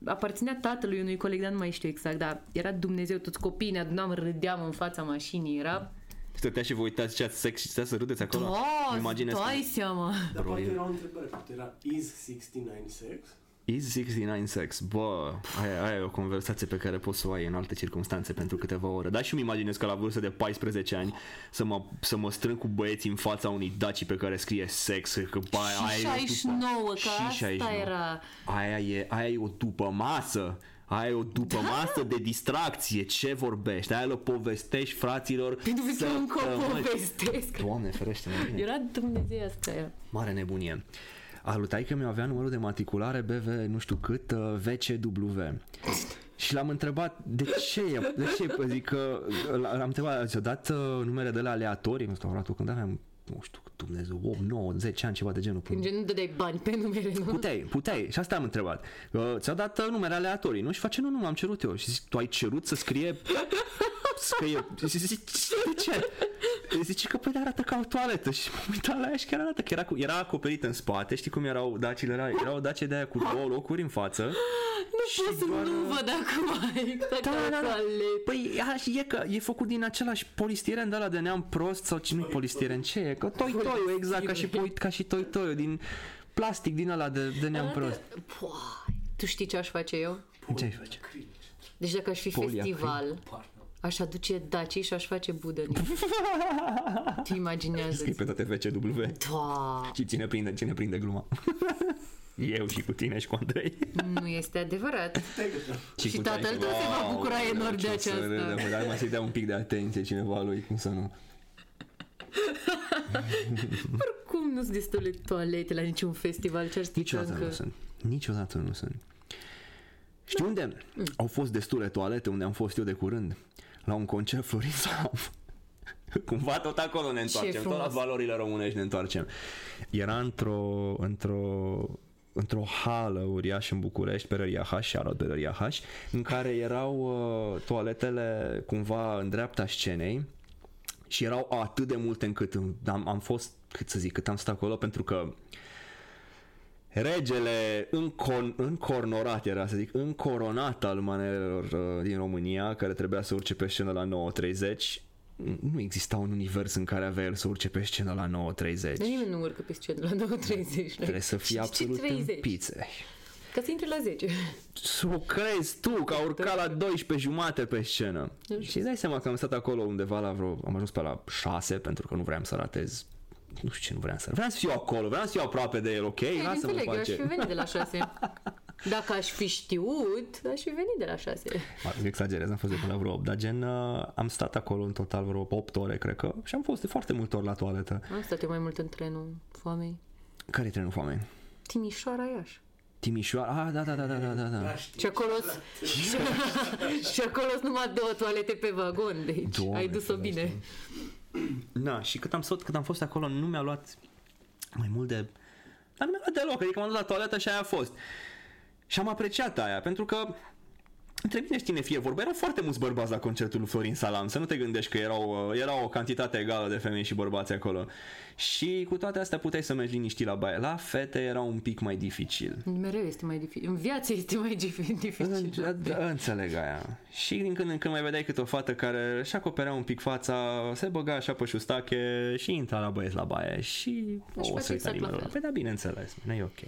aparținea tatălui unui coleg, dar nu mai știu exact, dar era Dumnezeu, toți copiii ne adunam, râdeam în fața mașinii, era... Stătea și vă uitați ce ați sex și stai să râdeți acolo. Da, Îmi imaginez că- dai seama! Dar Bro, poate e- era o întrebare, poate era is 69 sex? Is 69 sex, bă, aia, aia e o conversație pe care poți să o ai în alte circunstanțe pentru câteva ore. Dar și îmi imaginez că la vârstă de 14 ani să mă, să mă strâng cu băieții în fața unui Daci pe care scrie sex, că bă, Și aia e o 69, după- că și asta 69. era. Aia e, aia e o după masă. Aia e o după Da. masă de distracție. Ce vorbești? Aia le povestești fraților Pentru că încă o săptămâni. povestesc. Doamne ferește mă Era Dumnezeu asta ea. Mare nebunie. Alutai că mi-avea numărul de matriculare BV nu știu cât uh, VCW. Și l-am întrebat de ce e, de ce e? Păi Zic că l-am întrebat, ți-a dat uh, numere de la aleatorii, restauratul când aveam nu știu, Dumnezeu, 8, 9, 10 ani, ceva de genul. În gen nu dădeai bani pe numere, nu? Puteai, puteai. Și asta am întrebat. Uh, ți-a dat uh, numere aleatorii, nu? Și face, nu, nu, am cerut eu. Și zic, tu ai cerut să scrie... Scrie... Și zic, de ce? Zice că păi arată ca o toaletă și m-am uitat la ea și chiar arată că era, cu, era acoperită în spate, știi cum erau dacile, era, era o dacie de aia cu două locuri în față. Nu pot să nu văd acum exact Da, ca da, da. toaletă. Păi a, și e că e făcut din același polistiren de ăla de neam prost sau ce nu polistiren, ce e? Că toi toi exact ca și, poi- ca și toi toi din plastic din ăla de, de neam prost. Poai. Tu știi ce aș face eu? Ce ai face? Deci dacă aș fi Poliacrid. festival, Pardon. Aș aduce Daci și aș face budă în el. Tu imaginează Scrii pe toate VCW Da, și cine prinde, cine prinde gluma. Eu și cu tine și cu Andrei. nu este adevărat. Și cu tatăl tine. tău se va bucura Aoleu, enorm de ce o să aceasta. râdă, bă, Dar mai să-i dea un pic de atenție cineva lui, cum să nu. Cum nu sunt destule toalete la niciun festival? Ce ar strica Niciodată încă? nu sunt. Niciodată nu sunt. Știi unde au fost destule toalete, unde am fost eu de curând? La un concert Florin Salam. Cumva tot acolo ne întoarcem, tot la frumos. valorile românești ne întoarcem. Era într-o, într-o, într-o hală uriașă în București, Berăria H, Charlotte Berăria H, în care erau uh, toaletele cumva în dreapta scenei și erau atât de multe încât am, am fost, cât să zic, cât am stat acolo pentru că regele încon, încornorat era, să zic, încoronat al manelelor uh, din România, care trebuia să urce pe scenă la 9.30, nu exista un univers în care avea el să urce pe scenă la 9.30. Dar nimeni nu urcă pe scenă la 9.30. Trebuie să fii Ce- ce absolut 30? împițe. Ca să intri la 10. Să o crezi tu că a urcat la 12 jumate pe scenă. Și îți dai seama că am stat acolo undeva la vreo... Am ajuns pe la 6 pentru că nu vreau să ratez nu știu ce nu vreau să Vreau să fiu acolo, vreau să fiu aproape de el, ok? Ei, Lasă-mă înțeleg, eu aș face. fi venit de la 6. Dacă aș fi știut, aș fi venit de la 6. Mă, Exagerez, am fost de până la vreo 8, dar gen uh, am stat acolo în total vreo 8 ore, cred că, și am fost de foarte multe ori la toaletă. Am stat eu mai mult în trenul foamei. Care e trenul foame? Timișoara Iași. Timișoara? Ah, da, da, da, da, da, da, da. Și acolo și acolo sunt numai două toalete pe vagon, deci Doamne, ai dus-o ferește. bine. Da, și cât am, stat, cât am fost acolo nu mi-a luat mai mult de... Dar nu mi-a luat deloc, adică m-am dus la toaletă și aia a fost. Și am apreciat aia, pentru că între mine și tine fie vorba, erau foarte mulți bărbați la concertul lui Florin Salam, să nu te gândești că erau, uh, era o cantitate egală de femei și bărbați acolo. Și cu toate astea puteai să mergi liniștit la baie. La fete era un pic mai dificil. Mereu este mai dificil. În viață este mai dif- dificil. Da, da, înțeleg aia. Și din când în când mai vedeai câte o fată care își acoperea un pic fața, se băga așa pe șustache și intra la băieți la baie și Aș o face să uita exact la nimeni. fel. Păi da, bineînțeles, nu e ok.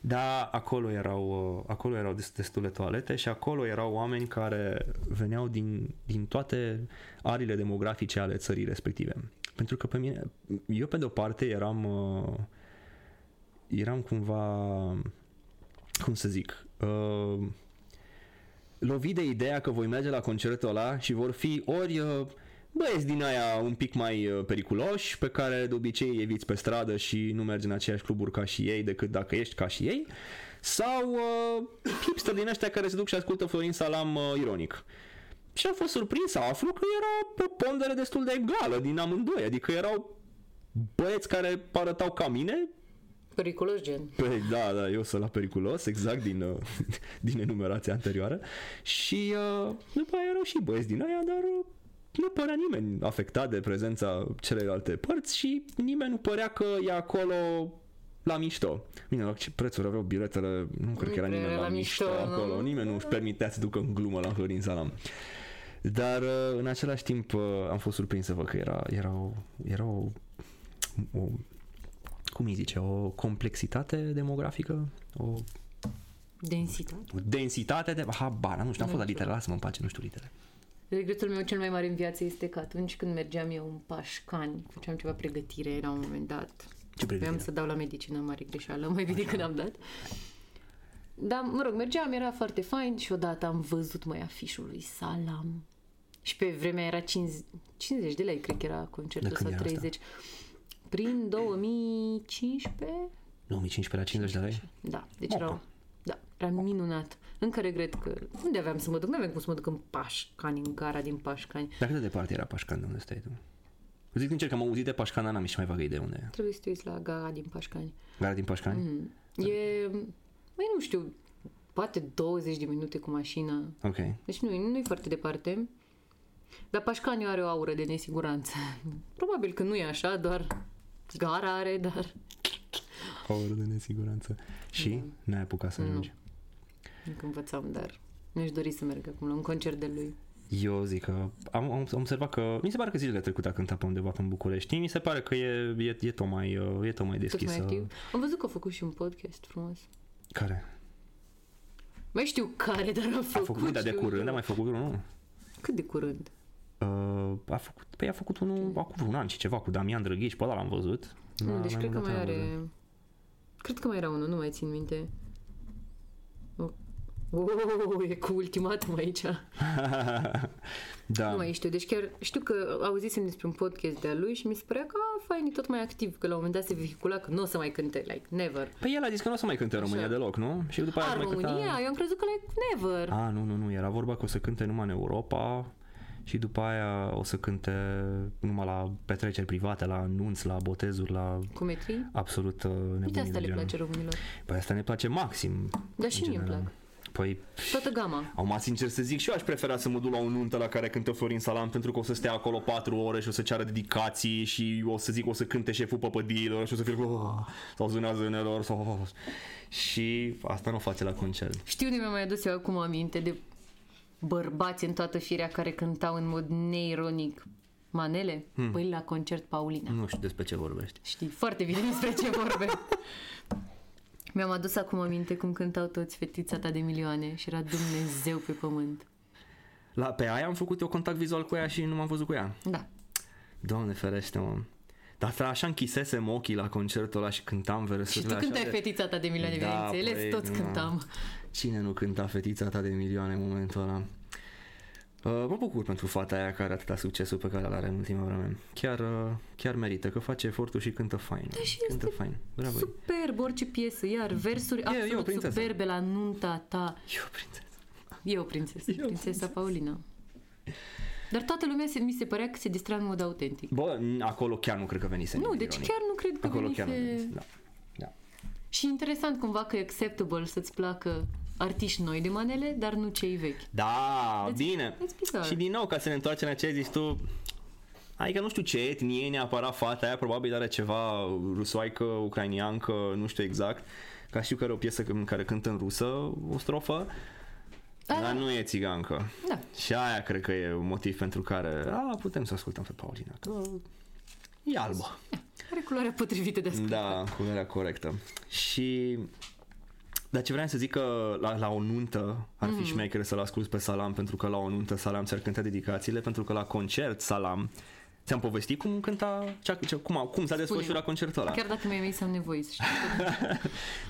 Da, acolo erau, uh, acolo erau des- destule toalete și acolo erau oameni care veneau din, din toate arile demografice ale țării respective. Pentru că pe mine, eu pe de-o parte eram, uh, eram cumva, cum să zic, uh, lovit de ideea că voi merge la concertul ăla și vor fi ori uh, băieți din aia un pic mai uh, periculoși, pe care de obicei îi eviți pe stradă și nu mergi în aceeași cluburi ca și ei decât dacă ești ca și ei, sau uh, hipster din ăștia care se duc și ascultă Florin Salam uh, ironic. Și am fost surprins să aflu că era o pondere destul de egală din amândoi, adică erau băieți care arătau ca mine, Periculos gen. Păi da, da, eu sunt la periculos, exact din, uh, din enumerația anterioară. Și uh, după aia erau și băieți din aia, dar uh, nu părea nimeni afectat de prezența celelalte părți și nimeni nu părea că e acolo la mișto. Bine, la ce prețuri aveau biletele, nu cred că era Nu nimeni era la, la mișto, mișto, nu? acolo, nimeni nu își permitea să ducă în glumă la Florin Salam. Dar uh, în același timp uh, am fost surprins să văd că era, era, o, era o, o cum îi zice, o complexitate demografică, o, Densitate. o densitate de... Habar, nu știu, am fost la Nu știu. litere, lasă-mă în pace, nu știu litere. Regretul meu cel mai mare în viață este că atunci când mergeam eu în Pașcani, făceam ceva pregătire la un moment dat. Ce Vreau pregătire? să dau la medicină, mare greșeală, mai bine când am dat. Dar, mă rog, mergeam, era foarte fain și odată am văzut mai afișul lui Salam. Și pe vremea era 50, 50 de lei, cred că era concertul De când sau era asta? 30. Prin 2015? 2015 la 50 de lei? Da, deci Opa. erau, da, era minunat. Încă regret că unde aveam să mă duc? Nu aveam cum să mă duc în Pașcani, în gara din Pașcani. Dar cât de departe era Pașcan de unde stai tu? Zic sincer că am auzit de Pașcan, dar n-am nici mai vagă idee unde e. Trebuie să te uiți la gara din Pașcani. Gara din Pașcani? Mm. E, mai nu știu, poate 20 de minute cu mașina. Ok. Deci nu, nu e foarte departe. Dar Pașcani are o aură de nesiguranță. Probabil că nu e așa, doar gara are, dar O oră de nesiguranță. Și n-ai apucat să ajungi. Încă învățam, dar mi-aș dori să merg acum la un concert de lui. Eu zic că am, am, am observat că mi se pare că zilele trecute a cântat pe undeva pe în București. Mi se pare că e, e, e, tot, mai, uh, e tot mai Tot deschisă. mai activ. Am văzut că a făcut și un podcast frumos. Care? Mai știu care, dar a A făcut. făcut, dar de și curând unul. a mai făcut unul? Cât de curând? Uh, a făcut, păi a făcut unul acum un an și ceva cu Damian Drăghici, pe ăla l-am văzut. Nu, Da, deci mai cred că mult mai n-am are... văzut. Cred că mai era unul, nu mai țin minte. Oh, oh, e cu ultimatum aici. da. Nu mai știu, deci chiar știu că auzisem despre un podcast de-a lui și mi se părea că a, fain, e tot mai activ, că la un moment dat se vehicula că nu o să mai cânte, like, never. Păi el a zis că nu o să mai cânte în România Așa. deloc, nu? Și după aia A, să mai România? cânta... Eu am crezut că, like, never. A, nu, nu, nu, era vorba că o să cânte numai în Europa și după aia o să cânte numai la petreceri private, la anunți, la botezuri, la Cu metrii? absolut uh, nebunii Uite, asta de le genul. place românilor. Păi asta ne place maxim. Dar și în mie îmi general. plac. Păi, Toată gama. Acum, sincer să zic, și eu aș prefera să mă duc la o nuntă la care cântă Florin Salam pentru că o să stea acolo 4 ore și o să ceară dedicații și o să zic o să cânte șeful păpădiilor și o să fie oh, sau zâna zânelor sau... Și asta nu o face la concert. Știu de mi-am mai adus eu acum aminte de bărbați în toată firea care cântau în mod neironic manele. Hmm. Păi la concert Paulina. Nu știu despre ce vorbești. Știi foarte bine despre ce vorbe. Mi-am adus acum aminte cum cântau toți fetița ta de milioane și era Dumnezeu pe pământ. La, pe aia am făcut eu contact vizual cu ea și nu m-am văzut cu ea. Da. Doamne ferește, mă. Dar așa închisesem ochii la concertul ăla și cântam Și versurile tu așa cântai de- fetița ta de milioane, Da, bineînțeles, păi, toți nu. cântam. Cine nu cânta fetița ta de milioane în momentul ăla? Uh, mă bucur pentru fata aia care are atâta succesul pe care îl are în ultima vreme. Chiar, uh, chiar merită, că face efortul și cântă fain. Da, și cântă este fain. Bravo. Superb, orice piesă, iar versuri E- e o absolut prințesă. superbe la nunta ta. Eu, prințesă. E o prințesă, E o prințesa Paulina. Dar toată lumea se, mi se părea că se distra în mod autentic. Bă, n- acolo chiar nu cred că venise Nu, nimic deci ironic. chiar nu cred că Acolo chiar nu venise... venise, da. da. Și interesant cumva că e acceptable să-ți placă artiști noi de manele, dar nu cei vechi. Da, It's- bine. it's bizarre. Și din nou, ca să ne întoarcem la ce ai zis tu, Adică nu știu ce etnie e neapărat fata aia, probabil are ceva rusoaică, ucrainiancă, nu știu exact. Ca știu că are o piesă în care cântă în rusă o strofă, Ah. dar nu e țigancă. Da. Și aia cred că e un motiv pentru care a, putem să ascultăm pe Paulina, că e albă. Are culoarea potrivită de ascult. Da, culoarea corectă. Și dar ce vreau să zic că la, la o nuntă ar fi șmecher să-l asculti pe Salam pentru că la o nuntă Salam ți-ar cânta dedicațiile pentru că la concert Salam Ți-am povestit cum cânta, cea, ce, cum, a- cum s-a desfășurat concertul ăla. Chiar dacă mi-ai mai am nevoie să știu.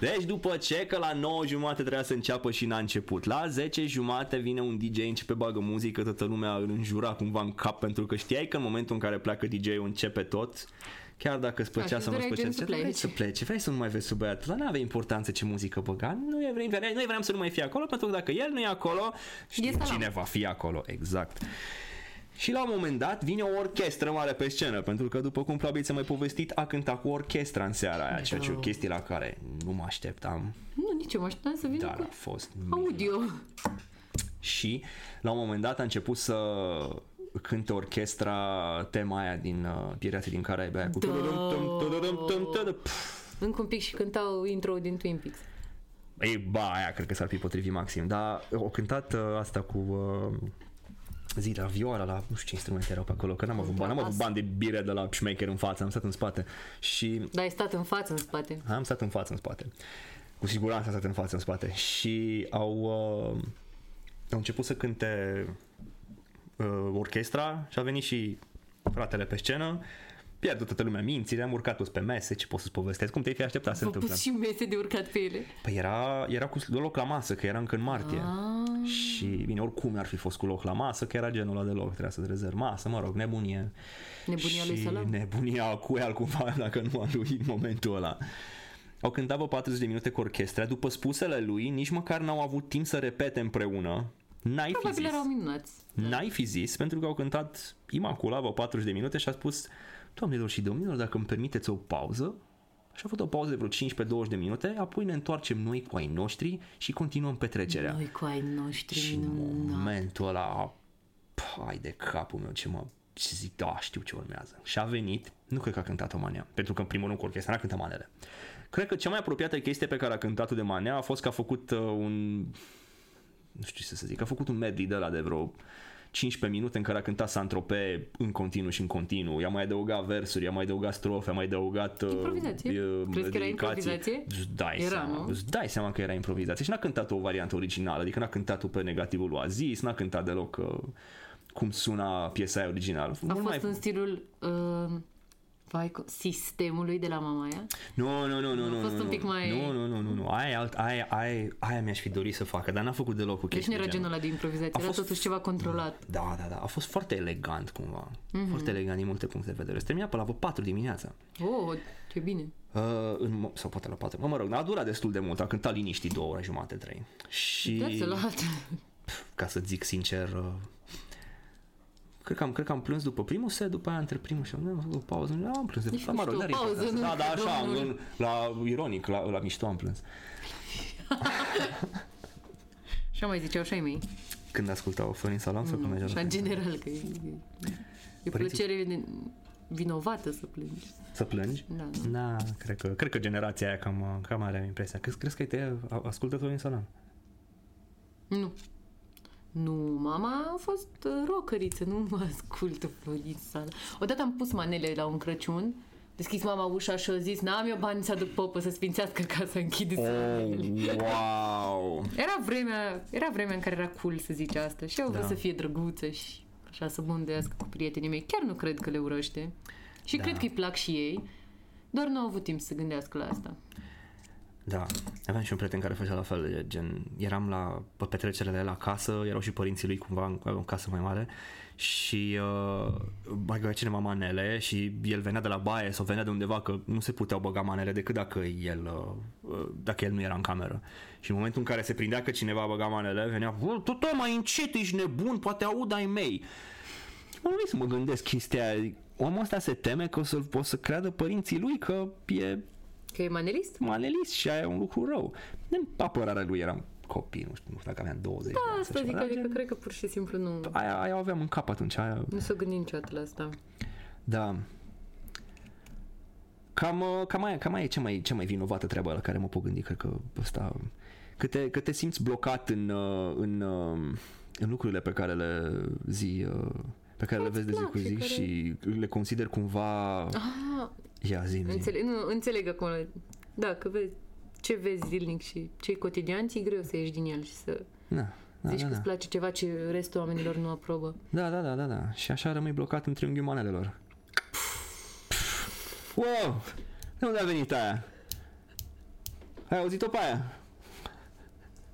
Deci după ce că la 9 jumate trebuia să înceapă și n-a început. La 10 jumate vine un DJ, începe bagă muzică, toată lumea îl înjura cumva în cap pentru că știai că în momentul în care pleacă DJ-ul începe tot. Chiar dacă îți plăcea Da, și să nu-ți doreai plăcea, gen să ziceai, vrei pleci. să pleci, vrei să nu mai vezi sub băiatul ăla, nu avea importanță ce muzică băga, nu e, vrei, noi vrem să nu mai fie acolo, pentru că dacă el nu e acolo, știu Salam. cine va fi acolo, exact. Și la un moment dat vine o orchestră mare pe scenă, pentru că după cum probabil ți-am mai povestit, a cântat cu orchestra în seara aia, ceea ce e o Da. chestie la care nu mă așteptam, Nu, nici eu mă așteptam să vină dar a cu fost minunat. audio. Și la un moment dat a început să cânte orchestra tema aia din uh, Pirații din Caraibe aia cu Da. tududum, tududum, tudum, tudum. Pf, Încă un pic și cântau intro din Twin Peaks. Ei, ba, aia cred că s-ar fi potrivit maxim, dar o cântat uh, asta cu uh, zi la vioara, la nu știu ce instrumente erau pe acolo, că n-am avut bani, n-am avut bani de bire de la șmecher în față, am stat în spate și Dar ai stat în față, în spate. am stat în față în spate. Cu siguranță am stat în față în spate și au, uh, au început să cânte uh, orchestra și a venit și fratele pe scenă pierdut toată lumea mințile, am urcat toți pe mese, ce pot să-ți povestesc, cum te-ai fi așteptat să se Vă întâmple. pus și mese de urcat pe ele. Păi era, era cu loc la masă, că era încă în martie. Ah. Și bine, oricum ar fi fost cu loc la masă, că era genul ăla de loc, trebuia să-ți rezervi masă, mă rog, nebunie. Nebunia și lui Salam. nebunia cu el cumva, dacă nu a lui în momentul ăla. Au cântat vă 40 de minute cu orchestra, după spusele lui, nici măcar n-au avut timp să repete împreună. N-ai fi Probabil zis. erau minunați. N-ai fi zis, pentru că au cântat imaculat vă 40 de minute și a spus Doamnelor și domnilor, dacă îmi permiteți o pauză, și a făcut o pauză de vreo 15-20 de minute, apoi ne întoarcem noi cu ai noștri și continuăm petrecerea. Noi cu ai noștri Și în minunat. momentul ăla, pai de capul meu, ce mă și zic, da, știu ce urmează. Și a venit, nu cred că a cântat-o Manea, pentru că în primul rând cu orchestra n-a cântat manele. Cred că cea mai apropiată chestie pe care a cântat-o de Manea a fost că a făcut uh, un, nu știu ce să zic, a făcut un medley de la de vreo 15 minute în care a cântat Santrope în continuu și în continuu. I-a mai adăugat versuri, i-a mai adăugat strofe, a mai adăugat uh, Improvizație? uh, Crezi că era dedicații. improvizație? Îți dai Era, seama, nu? îți dai seama că era improvizație și n-a cântat o variantă originală, adică n-a cântat-o pe negativul lui Aziz, n-a cântat deloc uh, cum suna piesa aia originală. A Mult fost mai... în stilul uh, vai, co- sistemului de la Mamaia. Nu, nu, nu, nu, A nu, fost nu, un nu. pic mai- Nu, nu, nu, nu, nu. Aia, e alt, aia, aia, aia mi-aș fi dorit să facă, dar n-a făcut deloc cu Deci chestii nu era de genul genul. ăla de improvizație, A era fost- totuși ceva controlat. Da, da, da. A fost foarte elegant cumva. Mhm. Mm-hmm. Foarte elegant din multe puncte de vedere. Se termina pe la vreo 4 dimineața. Oh, ce bine. Uh, în, mo- sau poate la 4. Mă, mă rog, a durat destul de mult. A cântat liniștit două ore jumate, trei. Și That's a lot. ca să zic sincer, uh, cred că am, cred că am plâns după primul set, după aia între primul și am o pauză. Nu, am plâns de Nici fapt, mă rog, mișto, dar e pauză, important. nu, Da, da, așa, domnul. în, la ironic, la, la mișto am plâns. Așa mai ziceau și ai mei. Când ascultau Florin Salam sau cum mergea Și la în general, că e, e Părinții- plăcere de- vinovată să plângi. Să plângi? Da. Da, cred că, cred că generația aia cam, cam are impresia. Crezi, crezi că te ascultă Florin Salam? Nu. Nu, mama a fost uh, rockeriță, nu mă ascultă Florin Sala. Odată am pus manele la un Crăciun, deschis mama ușa și a zis, n-am eu bani să aduc popă să sfințească casa, închideți manele. wow! Era vremea, era vremea în care era cool să zici asta și eu vreau Da. să fie drăguță și așa să bândească cu prietenii mei. Chiar nu cred că le urăște. Și Da. cred că îi plac și ei, doar nu au avut timp să gândească la asta. Da, aveam și un prieten care făcea la fel, de gen, eram la pe petrecerile la casă, erau și părinții lui cumva, avea o casă mai mare și uh, băga cineva manele și el venea de la baie sau venea de undeva că nu se puteau băga manele decât dacă el, uh, uh, dacă el nu era în cameră. Și în momentul în care se prindea că cineva băga manele, venea, "Bă, tot mai încet, ești nebun, poate aud ai mei. Mă să mă gândesc chestia aia. Omul ăsta se teme că o să, o să creadă părinții lui că e Că e manelist? manelist și aia e un lucru rău. În apărarea lui eram copii, nu știu, nu știu dacă aveam 20 de ani. Asta sau zic, ceva, dar adică gen- cred că pur și simplu nu, Aia, aia o aveam în cap atunci, aia, nu s-o gândi niciodată la asta. da. Cam, uh, cam, aia, cam aia e cea mai, cea mai vinovată treabă la care mă pot gândi, cred că ăsta, că te, că te simți blocat în, uh, în, uh, în lucrurile pe care le zi, uh, pe care le Îți vezi de zi plac cu și zi care- și le consideri cumva... Ah, Ia, zi, zi. înțeleg, nu, înțeleg acum. Da, că vezi ce vezi zilnic și ce e cotidian, ți-e greu să ieși din el și să Da, da, zici da, că da. îți place ceva ce restul oamenilor nu aprobă. Da, da, da, da, da. Și așa rămâi blocat în triunghiul manelelor. Wow! De unde a venit aia? Ai auzit-o pe aia?